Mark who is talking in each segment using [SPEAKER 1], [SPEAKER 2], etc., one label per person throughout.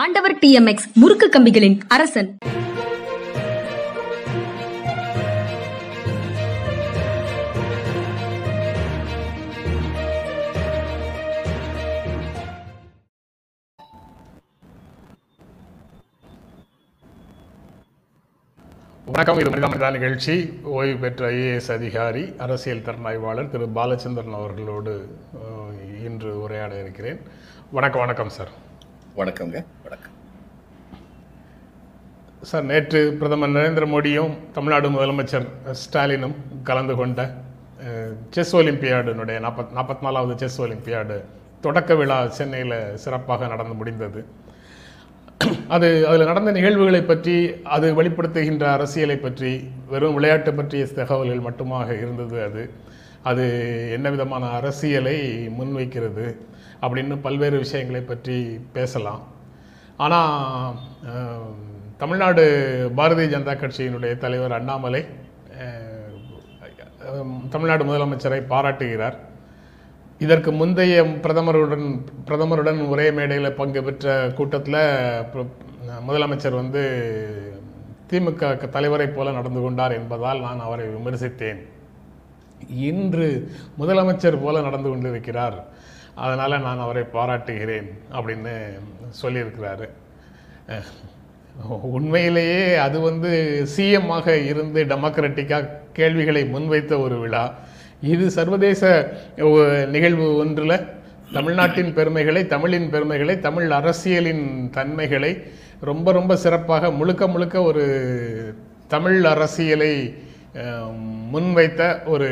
[SPEAKER 1] ஆண்டவர் டிஎம்எக்ஸ் முறுக்கு கம்பிகளின் அரசன்.
[SPEAKER 2] வணக்கம் இது மனிதா நிகழ்ச்சி. ஓய்வு பெற்ற ஐஏஎஸ் அதிகாரி அரசியல் திறனாய்வாளர் திரு. பாலச்சந்திரன் அவர்களோடு இன்று உரையாட இருக்கிறேன். வணக்கம் வணக்கம் சார்.
[SPEAKER 3] வணக்கங்க வணக்கம்.
[SPEAKER 2] சார் நேற்று பிரதமர் நரேந்திர மோடியும் தமிழ்நாடு முதலமைச்சர் ஸ்டாலினும் கலந்து கொண்ட செஸ் ஒலிம்பியாடுனுடைய நாற்பத் நாற்பத்தி நாலாவது செஸ் ஒலிம்பியாடு தொடக்க விழா சென்னையில் சிறப்பாக நடந்து முடிந்தது. அது அதில் நடந்த நிகழ்வுகளை பற்றி அது வெளிப்படுத்துகின்ற அரசியலை பற்றி வெறும் விளையாட்டு பற்றிய தகவல்கள் மட்டுமாக இருந்தது அது. அது என்ன விதமான அரசியலை முன்வைக்கிறது அப்படின்னு பல்வேறு விஷயங்களை பற்றி பேசலாம். ஆனால் தமிழ்நாடு பாரதிய ஜனதா கட்சியினுடைய தலைவர் அண்ணாமலை தமிழ்நாடு முதலமைச்சரை பாராட்டுகிறார். இதற்கு முந்தைய பிரதமருடன் பிரதமருடன் ஒரே மேடையில் பங்கு பெற்ற கூட்டத்தில் முதலமைச்சர் வந்து திமுக தலைவரைப் போல நடந்து கொண்டார் என்பதால் நான் அவரை விமர்சித்தேன். இன்று முதலமைச்சர் போல நடந்து கொண்டிருக்கிறார். அதனால் நான் அவரை பாராட்டுகிறேன் அப்படின்னு சொல்லியிருக்கிறாரு. உண்மையிலேயே அது வந்து சிஎம்மாக இருந்து டெமோக்ராட்டிக்காக கேள்விகளை முன்வைத்த ஒரு விழா. இது சர்வதேச நிகழ்வு ஒன்றில் தமிழ்நாட்டின் பெருமைகளை தமிழின் பெருமைகளை தமிழ் அரசியலின் தன்மைகளை ரொம்ப ரொம்ப சிறப்பாக முழுக்க முழுக்க ஒரு தமிழ் அரசியலை முன்வைத்த ஒரு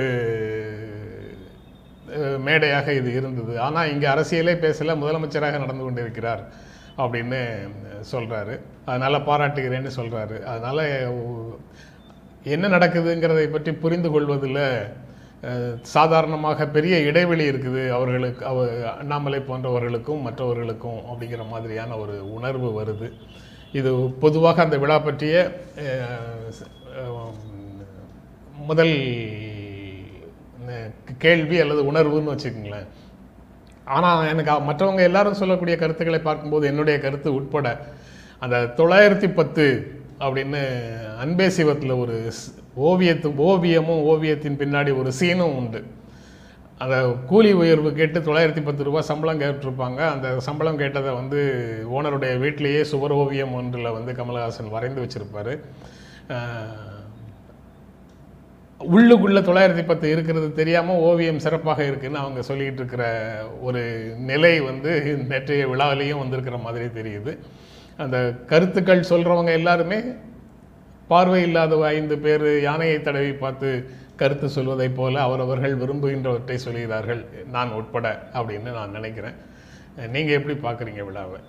[SPEAKER 2] மேடையாக இது இருந்தது. ஆனால் இங்கே அரசியலே பேசல முதலமைச்சராக நடந்து கொண்டிருக்கிறார் அப்படின்னு சொல்கிறாரு அதனால் பாராட்டுகிறேன்னு சொல்கிறாரு அதனால் என்ன நடக்குதுங்கிறதை பற்றி புரிந்து கொள்வதில் சாதாரணமாக பெரிய இடைவெளி இருக்குது அவர்களுக்கு அவ அண்ணாமலை போன்றவர்களுக்கும் மற்றவர்களுக்கும் அப்படிங்கிற மாதிரியான ஒரு உணர்வு வருது. இது பொதுவாக அந்த விழா பற்றிய முதல் கேள்வி அல்லது உணர்வுன்னு வச்சுக்கோங்களேன். ஆனால் எனக்கு மற்றவங்க எல்லாரும் சொல்லக்கூடிய கருத்துக்களை பார்க்கும்போது என்னுடைய கருத்து உட்பட அந்த தொள்ளாயிரத்தி பத்து அப்படின்னு அன்பே சிவத்தில் ஒரு ஓவியத்து ஓவியமும் ஓவியத்தின் பின்னாடி ஒரு சீனும் உண்டு. அந்த கூலி உயர்வு கேட்டு தொள்ளாயிரத்தி பத்து ரூபா சம்பளம் கேட்டிருப்பாங்க. அந்த சம்பளம் கேட்டதை வந்து ஓனருடைய வீட்டிலேயே சுவர் ஓவியம் ஒன்றில் வந்து கமலஹாசன் வரைந்து வச்சுருப்பார். உள்ளுக்குள்ளே தொள்ளாயிரத்தி பத்து இருக்கிறது தெரியாமல் ஓவியம் சிறப்பாக இருக்குன்னு அவங்க சொல்லிகிட்டு இருக்கிற ஒரு நிலை வந்து நேற்றைய விழாவிலையும் வந்திருக்கிற மாதிரி தெரியுது. அந்த கருத்துக்கள் சொல்கிறவங்க எல்லாருமே பார்வை இல்லாத ஐந்து பேர் யானையை தடவி பார்த்து கருத்து சொல்வதைப் போல அவரவர்கள் விரும்புகின்றவற்றை சொல்கிறார்கள். நான் உட்பட அப்படின்னு நான் நினைக்கிறேன். நீங்கள் எப்படி பார்க்குறீங்க விழாவை?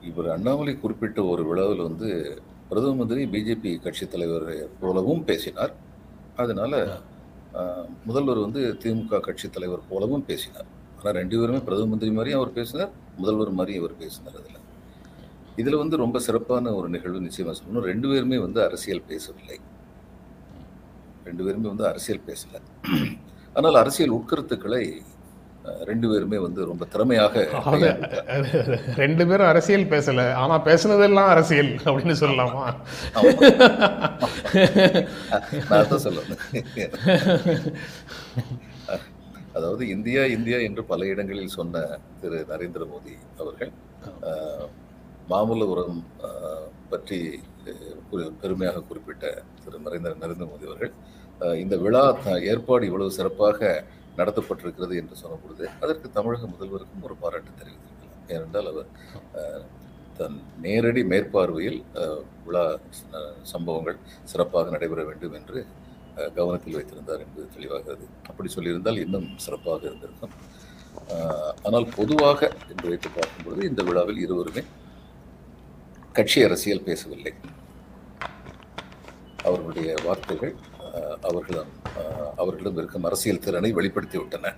[SPEAKER 3] இவர் அண்ணாமலை குறிப்பிட்ட ஒரு விழாவில் வந்து பிரதம மந்திரி பிஜேபி கட்சி தலைவர் போலவும் பேசினார். அதனால முதல்வர் வந்து திமுக கட்சி தலைவர் போலவும் பேசினார். ஆனால் ரெண்டு பேருமே பிரதம மந்திரி மாதிரியும் அவர் பேசினார் முதல்வர் மாதிரியும் அவர் பேசினார் அதில். இதில் வந்து ரொம்ப சிறப்பான ஒரு நிகழ்வு நிச்சயமாக சொல்லணும். ரெண்டு பேருமே வந்து அரசியல் பேசவில்லை. ரெண்டு பேருமே வந்து அரசியல் பேசல. ஆனால் அரசியல் உட்கருத்துக்களை ரெண்டு பேருமே வந்து ரொம்ப திறமையாக
[SPEAKER 2] ரெண்டு பேரும் அரசியல் பேசல. ஆனா பேசுனதெல்லாம் அரசியல் அப்படின்னு சொல்லலாமா?
[SPEAKER 3] நான் சொல்லணும். அதாவது இந்தியா இந்தியா என்று பல இடங்களில் சொன்ன திரு நரேந்திர மோடி அவர்கள் மாமல்லபுரம் பற்றி பெருமையாக குறிப்பிட்ட திரு நரேந்திர நரேந்திர மோடி அவர்கள் இந்த விழா ஏற்பாடு இவ்வளவு சிறப்பாக நடத்தப்பட்டிருக்கிறது என்று சொன்ன பொழுது அதற்கு தமிழக முதல்வருக்கும் ஒரு பாராட்டு தெரிவித்திருக்கலாம். ஏனென்றால் அவர் தன் நேரடி மேற்பார்வையில் விழா அஹ், சம்பவங்கள் சிறப்பாக நடைபெற வேண்டும் என்று கவனத்தில் வைத்திருந்தார் என்பது தெளிவாகிறது. அப்படி சொல்லியிருந்தால் இன்னும் சிறப்பாக இருந்திருக்கும். ஆனால் பொதுவாக என்று வைத்து பார்க்கும்பொழுது இந்த விழாவில் இருவருமே கட்சி அரசியல் பேசவில்லை. அவர்களுடைய வார்த்தைகள் ஆஹ், அவர்களிடம் இருக்கும் அரசியல் திறனை வெளிப்படுத்தி விட்டன.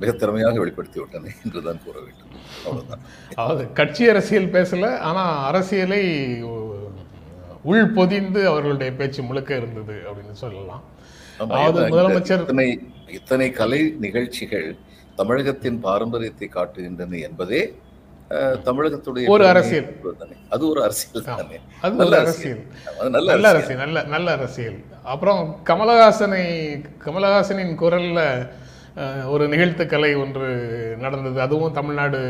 [SPEAKER 3] மிக திறமையாக வெளிப்படுத்தி விட்டன என்றுதான் கூற வேண்டும். அவ்வளவுதான்.
[SPEAKER 2] அதாவது கட்சி அரசியல் பேசல ஆனா அரசியலை உள் பொதிந்து அவர்களுடைய பேச்சு முழுக்க இருந்தது அப்படின்னு சொல்லலாம். அதாவது முதலமைச்சர்
[SPEAKER 3] இத்தனை இத்தனை கலை நிகழ்ச்சிகள் தமிழகத்தின் பாரம்பரியத்தை காட்டுகின்றன என்பதே தமிழகத்துடைய
[SPEAKER 2] ஒரு அரசியல்.
[SPEAKER 3] அது ஒரு அரசியல் தானே.
[SPEAKER 2] அது
[SPEAKER 3] நல்ல அரசியல். நல்ல அரசியல்.
[SPEAKER 2] நல்ல நல்ல அரசியல். அப்புறம் கமலஹாசனை கமலஹாசனின் குரல்ல ஒரு நிகழ்த்து கலை ஒன்று நடந்தது. அதுவும் தமிழ்நாடு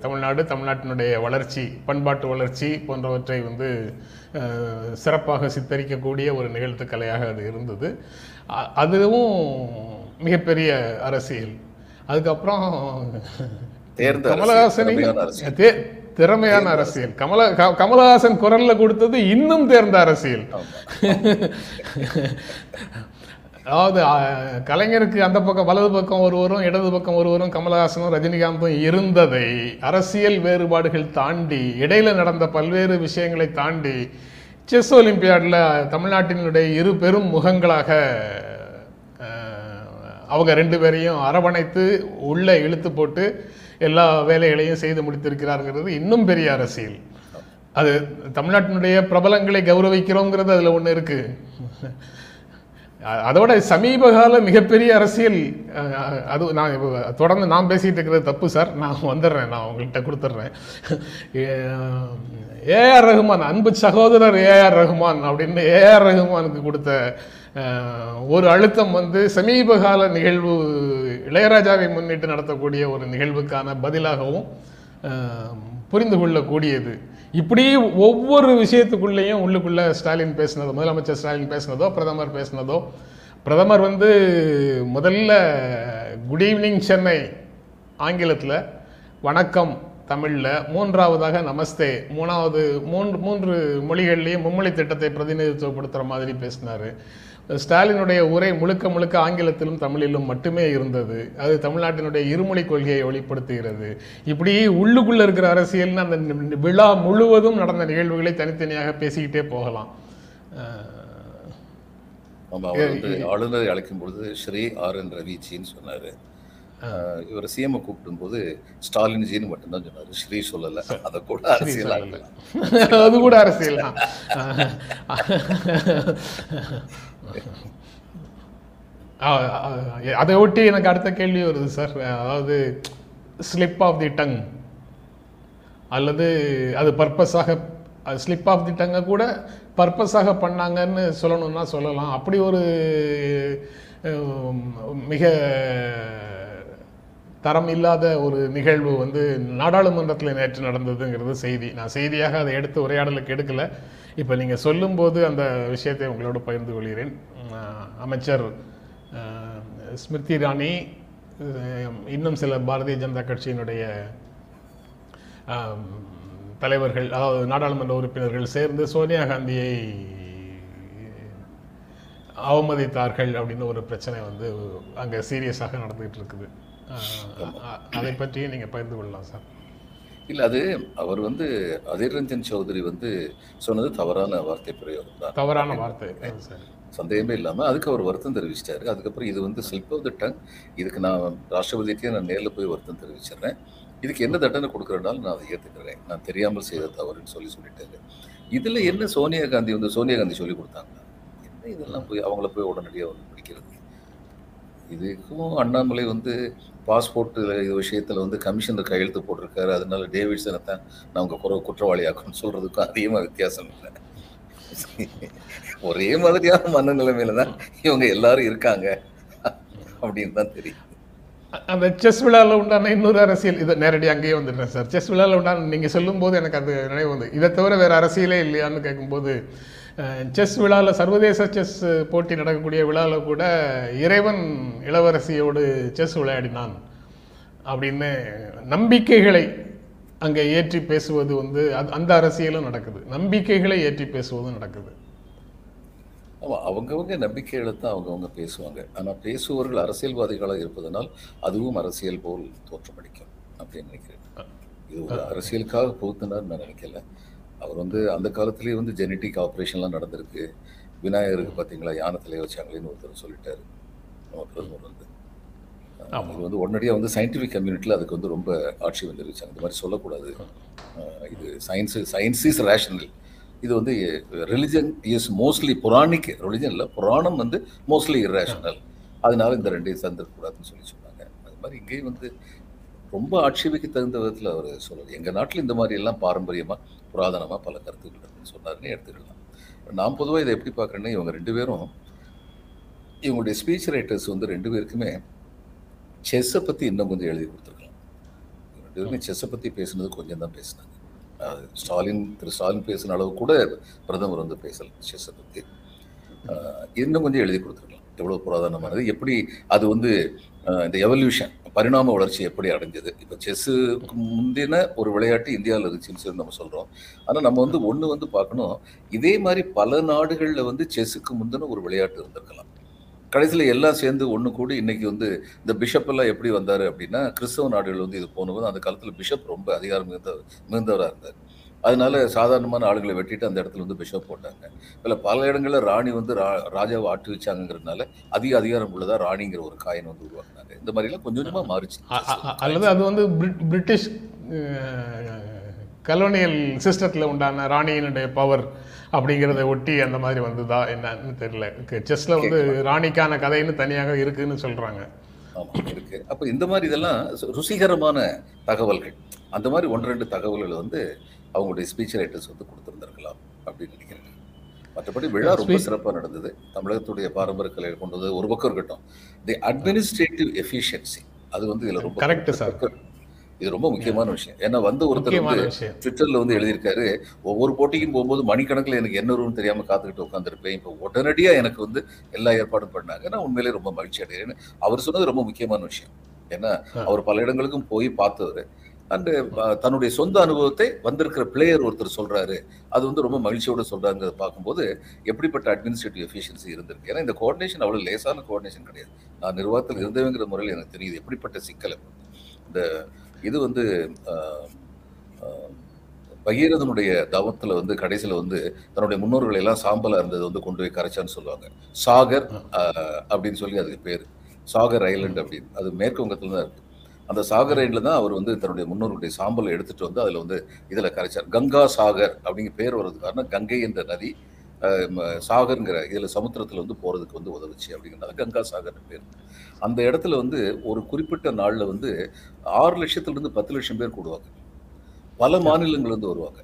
[SPEAKER 2] தமிழ்நாடு தமிழ்நாட்டினுடைய வளர்ச்சி பண்பாட்டு வளர்ச்சி போன்றவற்றை வந்து சிறப்பாக சித்தரிக்கக்கூடிய ஒரு நிகழ்த்து கலையாக அது இருந்தது. அதுவும் மிகப்பெரிய அரசியல். அதுக்கப்புறம்
[SPEAKER 3] தேர்ந்த
[SPEAKER 2] கமலஹாசனை
[SPEAKER 3] திறமையான அரசியல்.
[SPEAKER 2] கமல கமலஹாசன் குரல்ல கொடுத்தது இன்னும் தேர்ந்த அரசியல். அதாவது கலைஞருக்கு அந்த பக்கம் வலது பக்கம் ஒருவரும் இடது பக்கம் ஒருவரும் கமலஹாசனும் ரஜினிகாந்தும் இருந்ததை அரசியல் வேறுபாடுகள் தாண்டி இடையில நடந்த பல்வேறு விஷயங்களை தாண்டி செஸ் ஒலிம்பியாடில் தமிழ்நாட்டினுடைய இரு பெரும் முகங்களாக அவங்க ரெண்டு பேரையும் அரவணைத்து உள்ள இழுத்து போட்டு எல்லா வேலைகளையும் செய்து முடித்திருக்கிறார்கிறது இன்னும் பெரிய அரசியல். அது தமிழ்நாட்டினுடைய பிரபலங்களை கௌரவிக்கிறோங்கிறது அதில் ஒன்று இருக்குது அதோட சமீப கால மிகப்பெரிய அரசியல் அது நான் தொடர்ந்து நான் பேசிகிட்டு இருக்கிறது தப்பு சார். நான் வந்துடுறேன் நான் உங்கள்கிட்ட கொடுத்துட்றேன். ஏஆர் ரஹ்மான் அன்பு சகோதரர் ஏஆர் ரஹ்மான் அப்படின்னு ஏஆர் ரஹ்மானுக்கு கொடுத்த ஒரு அழுத்தம் வந்து சமீபகால நிகழ்வு இளையராஜாவை முன்னிட்டு நடத்தக்கூடிய ஒரு நிகழ்வுக்கான பதிலாகவும் புரிந்து கொள்ளக்கூடியது. இப்படி ஒவ்வொரு விஷயத்துக்குள்ளேயும் உள்ளுக்குள்ளே ஸ்டாலின் பேசினதோ முதலமைச்சர் ஸ்டாலின் பேசினதோ பிரதமர் பேசினதோ பிரதமர் வந்து முதல்ல குட் ஈவினிங் சென்னை ஆங்கிலத்தில் வணக்கம் தமிழில் மூன்றாவதாக நமஸ்தே மூணாவது மூன்று மூன்று மொழிகள்லேயும் மும்மொழி திட்டத்தை பிரதிநிதித்துவப்படுத்துகிற மாதிரி பேசினார். ஸ்டாலினுடைய உரை முழுக்க முழுக்க ஆங்கிலத்திலும் தமிழிலும் மட்டுமே இருந்தது. அது தமிழ்நாட்டினுடைய இருமொழி கொள்கையை வெளிப்படுத்துகிறது. இப்படி உள்ளுக்குள்ள இருக்கிற அரசியல்னு அந்த விழா முழுவதும் நடந்த நிகழ்வுகளை தனித்தனியாக பேசிக்கிட்டே போகலாம்.
[SPEAKER 3] ஆளுநரை அழைக்கும் பொழுது ஸ்ரீ ஆர் என் ரவிஜின்னு சொன்னாரு. இவர் சிஎம் கூப்பிடும் போது ஸ்டாலின் ஜின்னு மட்டும்தான் சொன்னாரு. ஸ்ரீ சொல்லல. அதை கூட அரசியல்
[SPEAKER 2] அது கூட அரசியல் அதை ஒட்டி எனக்கு அடுத்த கேள்வி வருது சார். அதாவது ஸ்லிப் ஆஃப் தி டங் அல்லது அது பர்பஸாக ஸ்லிப் ஆஃப் தி டங்கை கூட பர்பஸாக பண்ணாங்கன்னு சொல்லணும்னா சொல்லலாம். அப்படி ஒரு மிக தரம் இல்லாத ஒரு நிகழ்வு வந்து நாடாளுமன்றத்தில் நேற்று நடந்ததுங்கிறது செய்தி. நான் செய்தியாக அதை எடுத்து உரையாடலுக்கு எடுக்கலை. இப்போ நீங்கள் சொல்லும்போது அந்த விஷயத்தை உங்களோடு பகிர்ந்து கொள்கிறேன். அமைச்சர் ஸ்மிருதி இராணி இன்னும் சில பாரதிய ஜனதா கட்சியினுடைய தலைவர்கள் அதாவது நாடாளுமன்ற உறுப்பினர்கள் சேர்ந்து சோனியா காந்தியை அவமதித்தார்கள் அப்படின்னு ஒரு பிரச்சனை வந்து அங்கே சீரியஸாக நடந்துகிட்டு இருக்குது. அதை பற்றியும் நீங்கள் பகிர்ந்து கொள்ளலாம் சார்.
[SPEAKER 3] இல்ல அது அவர் வந்து அதிர் ரஞ்சன் சௌத்ரி வந்து சொன்னது தவறான வார்த்தை பிரயோகம் தான்.
[SPEAKER 2] தவறான வார்த்தை.
[SPEAKER 3] சந்தேகமே இல்லாம அதுக்கு அவர் வருத்தம் தெரிவிச்சிட்டாரு. அதுக்கப்புறம் இது வந்து ஸ்லிப் ஆஃப் த டங் இதுக்கு நான் ராஷ்டிரபதிக்கே நான் நேர்ல போய் வருத்தம் தெரிவிச்சிடுறேன். இதுக்கு என்ன தண்டனை கொடுக்குறனாலும் நான் அதை ஏத்துக்கிறேன். நான் தெரியாமல் செய்த தவறுன்னு சொல்லி சொல்லிட்டாரு. இதுல என்ன சோனியா காந்தி வந்து சோனியா காந்தி சொல்லி கொடுத்தாங்க என்ன இதெல்லாம் போய் அவங்கள போய் உடனடியாக வந்து பிடிக்கிறது? இதுக்கும் அண்ணாமலை வந்து பாஸ்போர்ட் இது விஷயத்தில் வந்து கமிஷனர் கையெழுத்து போட்டிருக்காரு. அதனால டேவிட்சனை தான் நான் உங்கள் குறை குற்றவாளியாக்குன்னு சொல்கிறதுக்கும் அதிகமாக வித்தியாசம் இல்லை. ஒரே மாதிரியான மனநிலைமையில தான் இவங்க எல்லாரும் இருக்காங்க. அப்படின்னு தான் தெரியும்.
[SPEAKER 2] அந்த செஸ் விழாவில் உண்டான இன்னொரு அரசியல் இதை நேரடி அங்கேயே வந்துடுறேன் சார். செஸ் விழாவில் உண்டான நீங்கள் சொல்லும்போது எனக்கு அது நினைவு வந்து இதை தவிர வேறு அரசியலே இல்லையான்னு கேட்கும்போது செஸ் விழாவில் சர்வதேச செஸ் போட்டி நடக்கக்கூடிய விழாவில் கூட இறைவன் இளவரசியோடு செஸ் விளையாடினான் அப்படின்னு நம்பிக்கைகளை அங்கே ஏற்றி பேசுவது வந்து அது- அந்த அரசியலும் நடக்குது. நம்பிக்கைகளை ஏற்றி பேசுவதும் நடக்குது.
[SPEAKER 3] ஆமா அவங்கவங்க நம்பிக்கைகளை தான் அவங்கவங்க பேசுவாங்க. ஆனா பேசுபவர்கள் அரசியல்வாதிகளாக இருப்பதனால் அதுவும் அரசியல் போல் தோற்றமளிக்கும். அப்படின்னு நினைக்கிறேன். இது ஒரு அரசியலுக்காக புகுத்தினார் நான் நினைக்கல. அவர் வந்து அந்த காலத்திலேயே வந்து ஜெனட்டிக் ஆப்ரேஷன்லாம் நடந்திருக்கு. விநாயகருக்கு பார்த்தீங்களா? யானை தலையை வச்சாங்களேன்னு ஒருத்தர் சொல்லிட்டாரு. நம்ம பிரதமர் வந்து. இது வந்து உடனடியாக வந்து சயின்டிஃபிக் கம்யூனிட்டியில் அதுக்கு வந்து ரொம்ப ஆட்சி தெரிவிச்சாங்க இந்த மாதிரி சொல்லக்கூடாது. இது சயின்ஸ் சயின்ஸ் இஸ் ரேஷனல் இது வந்து religion is mostly Puranic religion இல்லை புராணம் வந்து மோஸ்ட்லி இரேஷனல் அதனால இந்த ரெண்டையும் சந்திரக்கூடாதுன்னு சொல்லி சொன்னாங்க. அது மாதிரி இங்கேயும் வந்து ரொம்ப ஆட்சேபிக்க தகுந்த விதத்தில் அவர் சொல்லலை எங்கள் நாட்டில் இந்த மாதிரி எல்லாம் பாரம்பரியமாக புராதனமாக பல கருத்துக்கள் இருக்குன்னு சொன்னாருன்னு எடுத்துக்கலாம். நான் பொதுவாக இதை எப்படி பார்க்குறேன்னா இவங்க ரெண்டு பேரும் இவங்களுடைய ஸ்பீச் ரைட்டர்ஸ் வந்து ரெண்டு பேருக்குமே செஸ்ஸை பற்றி இன்னும் கொஞ்சம் எழுதி கொடுத்துருக்கலாம். ரெண்டு பேருமே செஸ்ஸை பற்றி பேசுனது கொஞ்சம் தான் பேசினாங்க. ஸ்டாலின் திரு ஸ்டாலின் பேசின அளவு கூட பிரதமர் வந்து பேசலை செஸ்ஸை பற்றி இன்னும் கொஞ்சம் எழுதி கொடுத்துருக்கலாம். எவ்வளோ புராதனமானது எப்படி அது வந்து இந்த எவல்யூஷன் பரிணாம வளர்ச்சி எப்படி அடைஞ்சது? இப்போ செஸ்ஸுக்கு முந்தின ஒரு விளையாட்டு இந்தியாவில் இருந்துச்சுன்னு சொல்லி நம்ம சொல்கிறோம் ஆனால் நம்ம வந்து ஒன்று வந்து பார்க்கணும். இதே மாதிரி பல நாடுகளில் வந்து செஸ்ஸுக்கு முந்தின ஒரு விளையாட்டு இருந்திருக்கலாம். கடைசியில் எல்லாம் சேர்ந்து ஒன்று கூடி இன்றைக்கி வந்து இந்த பிஷப் எல்லாம் எப்படி வந்தார் அப்படின்னா கிறிஸ்தவ நாடுகள் வந்து இது போனபோது அந்த காலத்தில் பிஷப் ரொம்ப அதிகாரம் மிகுந்த மிகுந்தவராக இருந்தார். அதனால சாதாரணமான ஆளுகளை வெட்டிட்டு அந்த இடத்துல வந்து பிஷப் போட்டாங்க. இல்லை பல இடங்களில் ராணி வந்து ரா ராஜாவை ஆட்டு வச்சாங்கிறதுனால அதிக அதிகாரம் உள்ளதா ராணிங்கிற ஒரு காயின் வந்து உருவாக்குனாங்க. இந்த மாதிரிலாம் கொஞ்சம் கொஞ்சமாக மாறிச்சு.
[SPEAKER 2] அல்லது அது வந்து பிரிட்- பிரிட்டிஷ் கலோனியல் சிஸ்டத்தில் உண்டான ராணியினுடைய பவர் அப்படிங்கிறத ஒட்டி அந்த மாதிரி வந்ததா என்னன்னு தெரியல. செஸ்ல வந்து ராணிக்கான கதைன்னு தனியாக இருக்குன்னு சொல்றாங்க.
[SPEAKER 3] ஆமாம் இருக்கு. அப்போ இந்த மாதிரி இதெல்லாம் ருசிகரமான தகவல்கள். அந்த மாதிரி ஒன்று ரெண்டு தகவல்கள் வந்து அவங்களுடைய ஸ்பீச் ரைட்டர்ஸ் வந்து கொடுத்துருந்துருக்கலாம் அப்படின்னு நினைக்கிறேன். மற்றபடி விழா ரொம்ப சிறப்பாக நடந்தது. தமிழகத்துடைய பாரம்பரிய கலையை கொண்டு வந்து ஒரு பக்கம் இருக்கட்டும். தி அட்மினிஸ்ட்ரேட்டிவ் எஃபிஷியன்சி அது வந்து இதுல ரொம்ப. இது ரொம்ப முக்கியமான விஷயம். ஏன்னா வந்து ஒருத்தர் வந்து ட்விட்டர்ல வந்து எழுதியிருக்காரு ஒவ்வொரு போட்டிக்கும் போகும்போது மணிக்கணக்கில் எனக்கு என்ன வரும்னு தெரியாம காத்துக்கிட்டு உட்காந்துருப்பேன் இப்போ உடனடியா எனக்கு வந்து எல்லா ஏற்பாடும் பண்ணாங்க. நான் உண்மையிலேயே ரொம்ப மகிழ்ச்சி அடைகிறேன் அவர் சொன்னது ரொம்ப முக்கியமான விஷயம். ஏன்னா அவர் பல இடங்களுக்கும் போய் பார்த்தவர். அண்டு தன்னுடைய சொந்த அனுபவத்தை வந்திருக்கிற பிளேயர் ஒருத்தர் சொல்கிறாரு அது வந்து ரொம்ப மகிழ்ச்சியோடு சொல்கிறாங்க பார்க்கும்போது எப்படிப்பட்ட அட்மினிஸ்ட்ரேட்டிவ் எஃபிஷியன்சி இருந்திருக்கு? ஏன்னா இந்த கோஆர்டினேஷன் அவ்வளோ லேசான கோஆர்டினேஷன் கிடையாது. நான் நிர்வாகத்தில் இருந்தவங்கிற முறையில் எனக்கு தெரியுது. எப்படிப்பட்ட சிக்கல் இந்த இது வந்து பகீரதனுடைய தவத்தில் வந்து கடைசியில் வந்து தன்னுடைய முன்னோர்களை எல்லாம் சாம்பலாக இருந்தது வந்து கொண்டு போய் கரைச்சான்னு சொல்லுவாங்க. சாகர் அப்படின்னு சொல்லி அதுக்கு பேர். சாகர் ஐலண்ட் அப்படின்னு. அது மேற்கு வங்கத்தில் தான் இருக்குது அந்த சாகர் ஐலண்ட்ல தான் அவர் வந்து தன்னுடைய முன்னோர்களுடைய சாம்பலை எடுத்துட்டு வந்து அதுல வந்து இதுல கரைச்சார். கங்கா சாகர் அப்படிங்கிற பேர் வர்றது காரணம் கங்கை என்ற நதி சாகர்ங்கிற இதுல சமுத்திரத்துல வந்து போறதுக்கு வந்து உதவுச்சு அப்படிங்கிறனால கங்கா சாகர் பேர். அந்த இடத்துல வந்து ஒரு குறிப்பிட்ட நாள்ல வந்து ஆறு லட்சத்துல இருந்து பத்து லட்சம் பேர் கூடுவாங்க. பல மாநிலங்கள் வந்து வருவாங்க.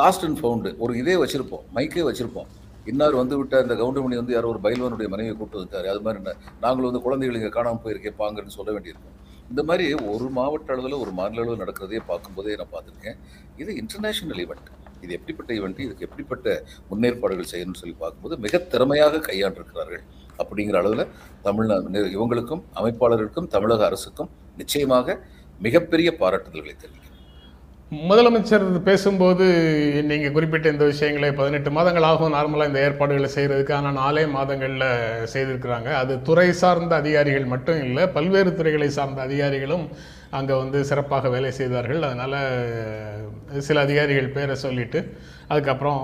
[SPEAKER 3] லாஸ்ட் அண்ட் ஃபவுண்டு ஒரு இதே வச்சிருப்போம். மைக்கே வச்சிருப்போம். இன்னார் வந்து விட்ட இந்த கவுண்டமணி வந்து யாரோ ஒரு பைல்வானுடைய மனைவியை கூப்பிட்டு வந்துட்டாரு. அது மாதிரி என்ன? நாங்களும் வந்து குழந்தைகள் இங்கே காணாமல் போயிருக்கேன் பாங்கன்னு சொல்ல வேண்டியிருக்கும். இந்த மாதிரி ஒரு மாவட்ட அளவில் ஒரு மாநில அளவில் நடக்கிறதையே பார்க்கும்போதே நான் பார்த்துருக்கேன். இது இன்டர்நேஷ்னல் ஈவெண்ட் இது எப்படிப்பட்ட ஈவெண்ட் இதுக்கு எப்படிப்பட்ட முன்னேற்பாடுகள் செய்யணும்னு சொல்லி பார்க்கும்போது மிக திறமையாக கையாண்டிருக்கிறார்கள். அப்படிங்கிற அளவில் தமிழ்நாடு இவங்களுக்கும் அமைப்பாளர்களுக்கும் தமிழக அரசுக்கும் நிச்சயமாக மிகப்பெரிய பாராட்டுதல்களை தெரிவிக்கிறேன்.
[SPEAKER 2] முதலமைச்சர் பேசும்போது நீங்கள் குறிப்பிட்ட இந்த விஷயங்களை பதினெட்டு மாதங்கள் ஆகும் நார்மலாக இந்த ஏற்பாடுகளை செய்கிறதுக்கு ஆனால் நாலே மாதங்களில் செய்திருக்கிறாங்க. அது துறை சார்ந்த அதிகாரிகள் மட்டும் இல்லை பல்வேறு துறைகளை சார்ந்த அதிகாரிகளும் அங்கே வந்து சிறப்பாக வேலை செய்தார்கள். அதனால் சில அதிகாரிகள் பேரை சொல்லிட்டு அதுக்கப்புறம்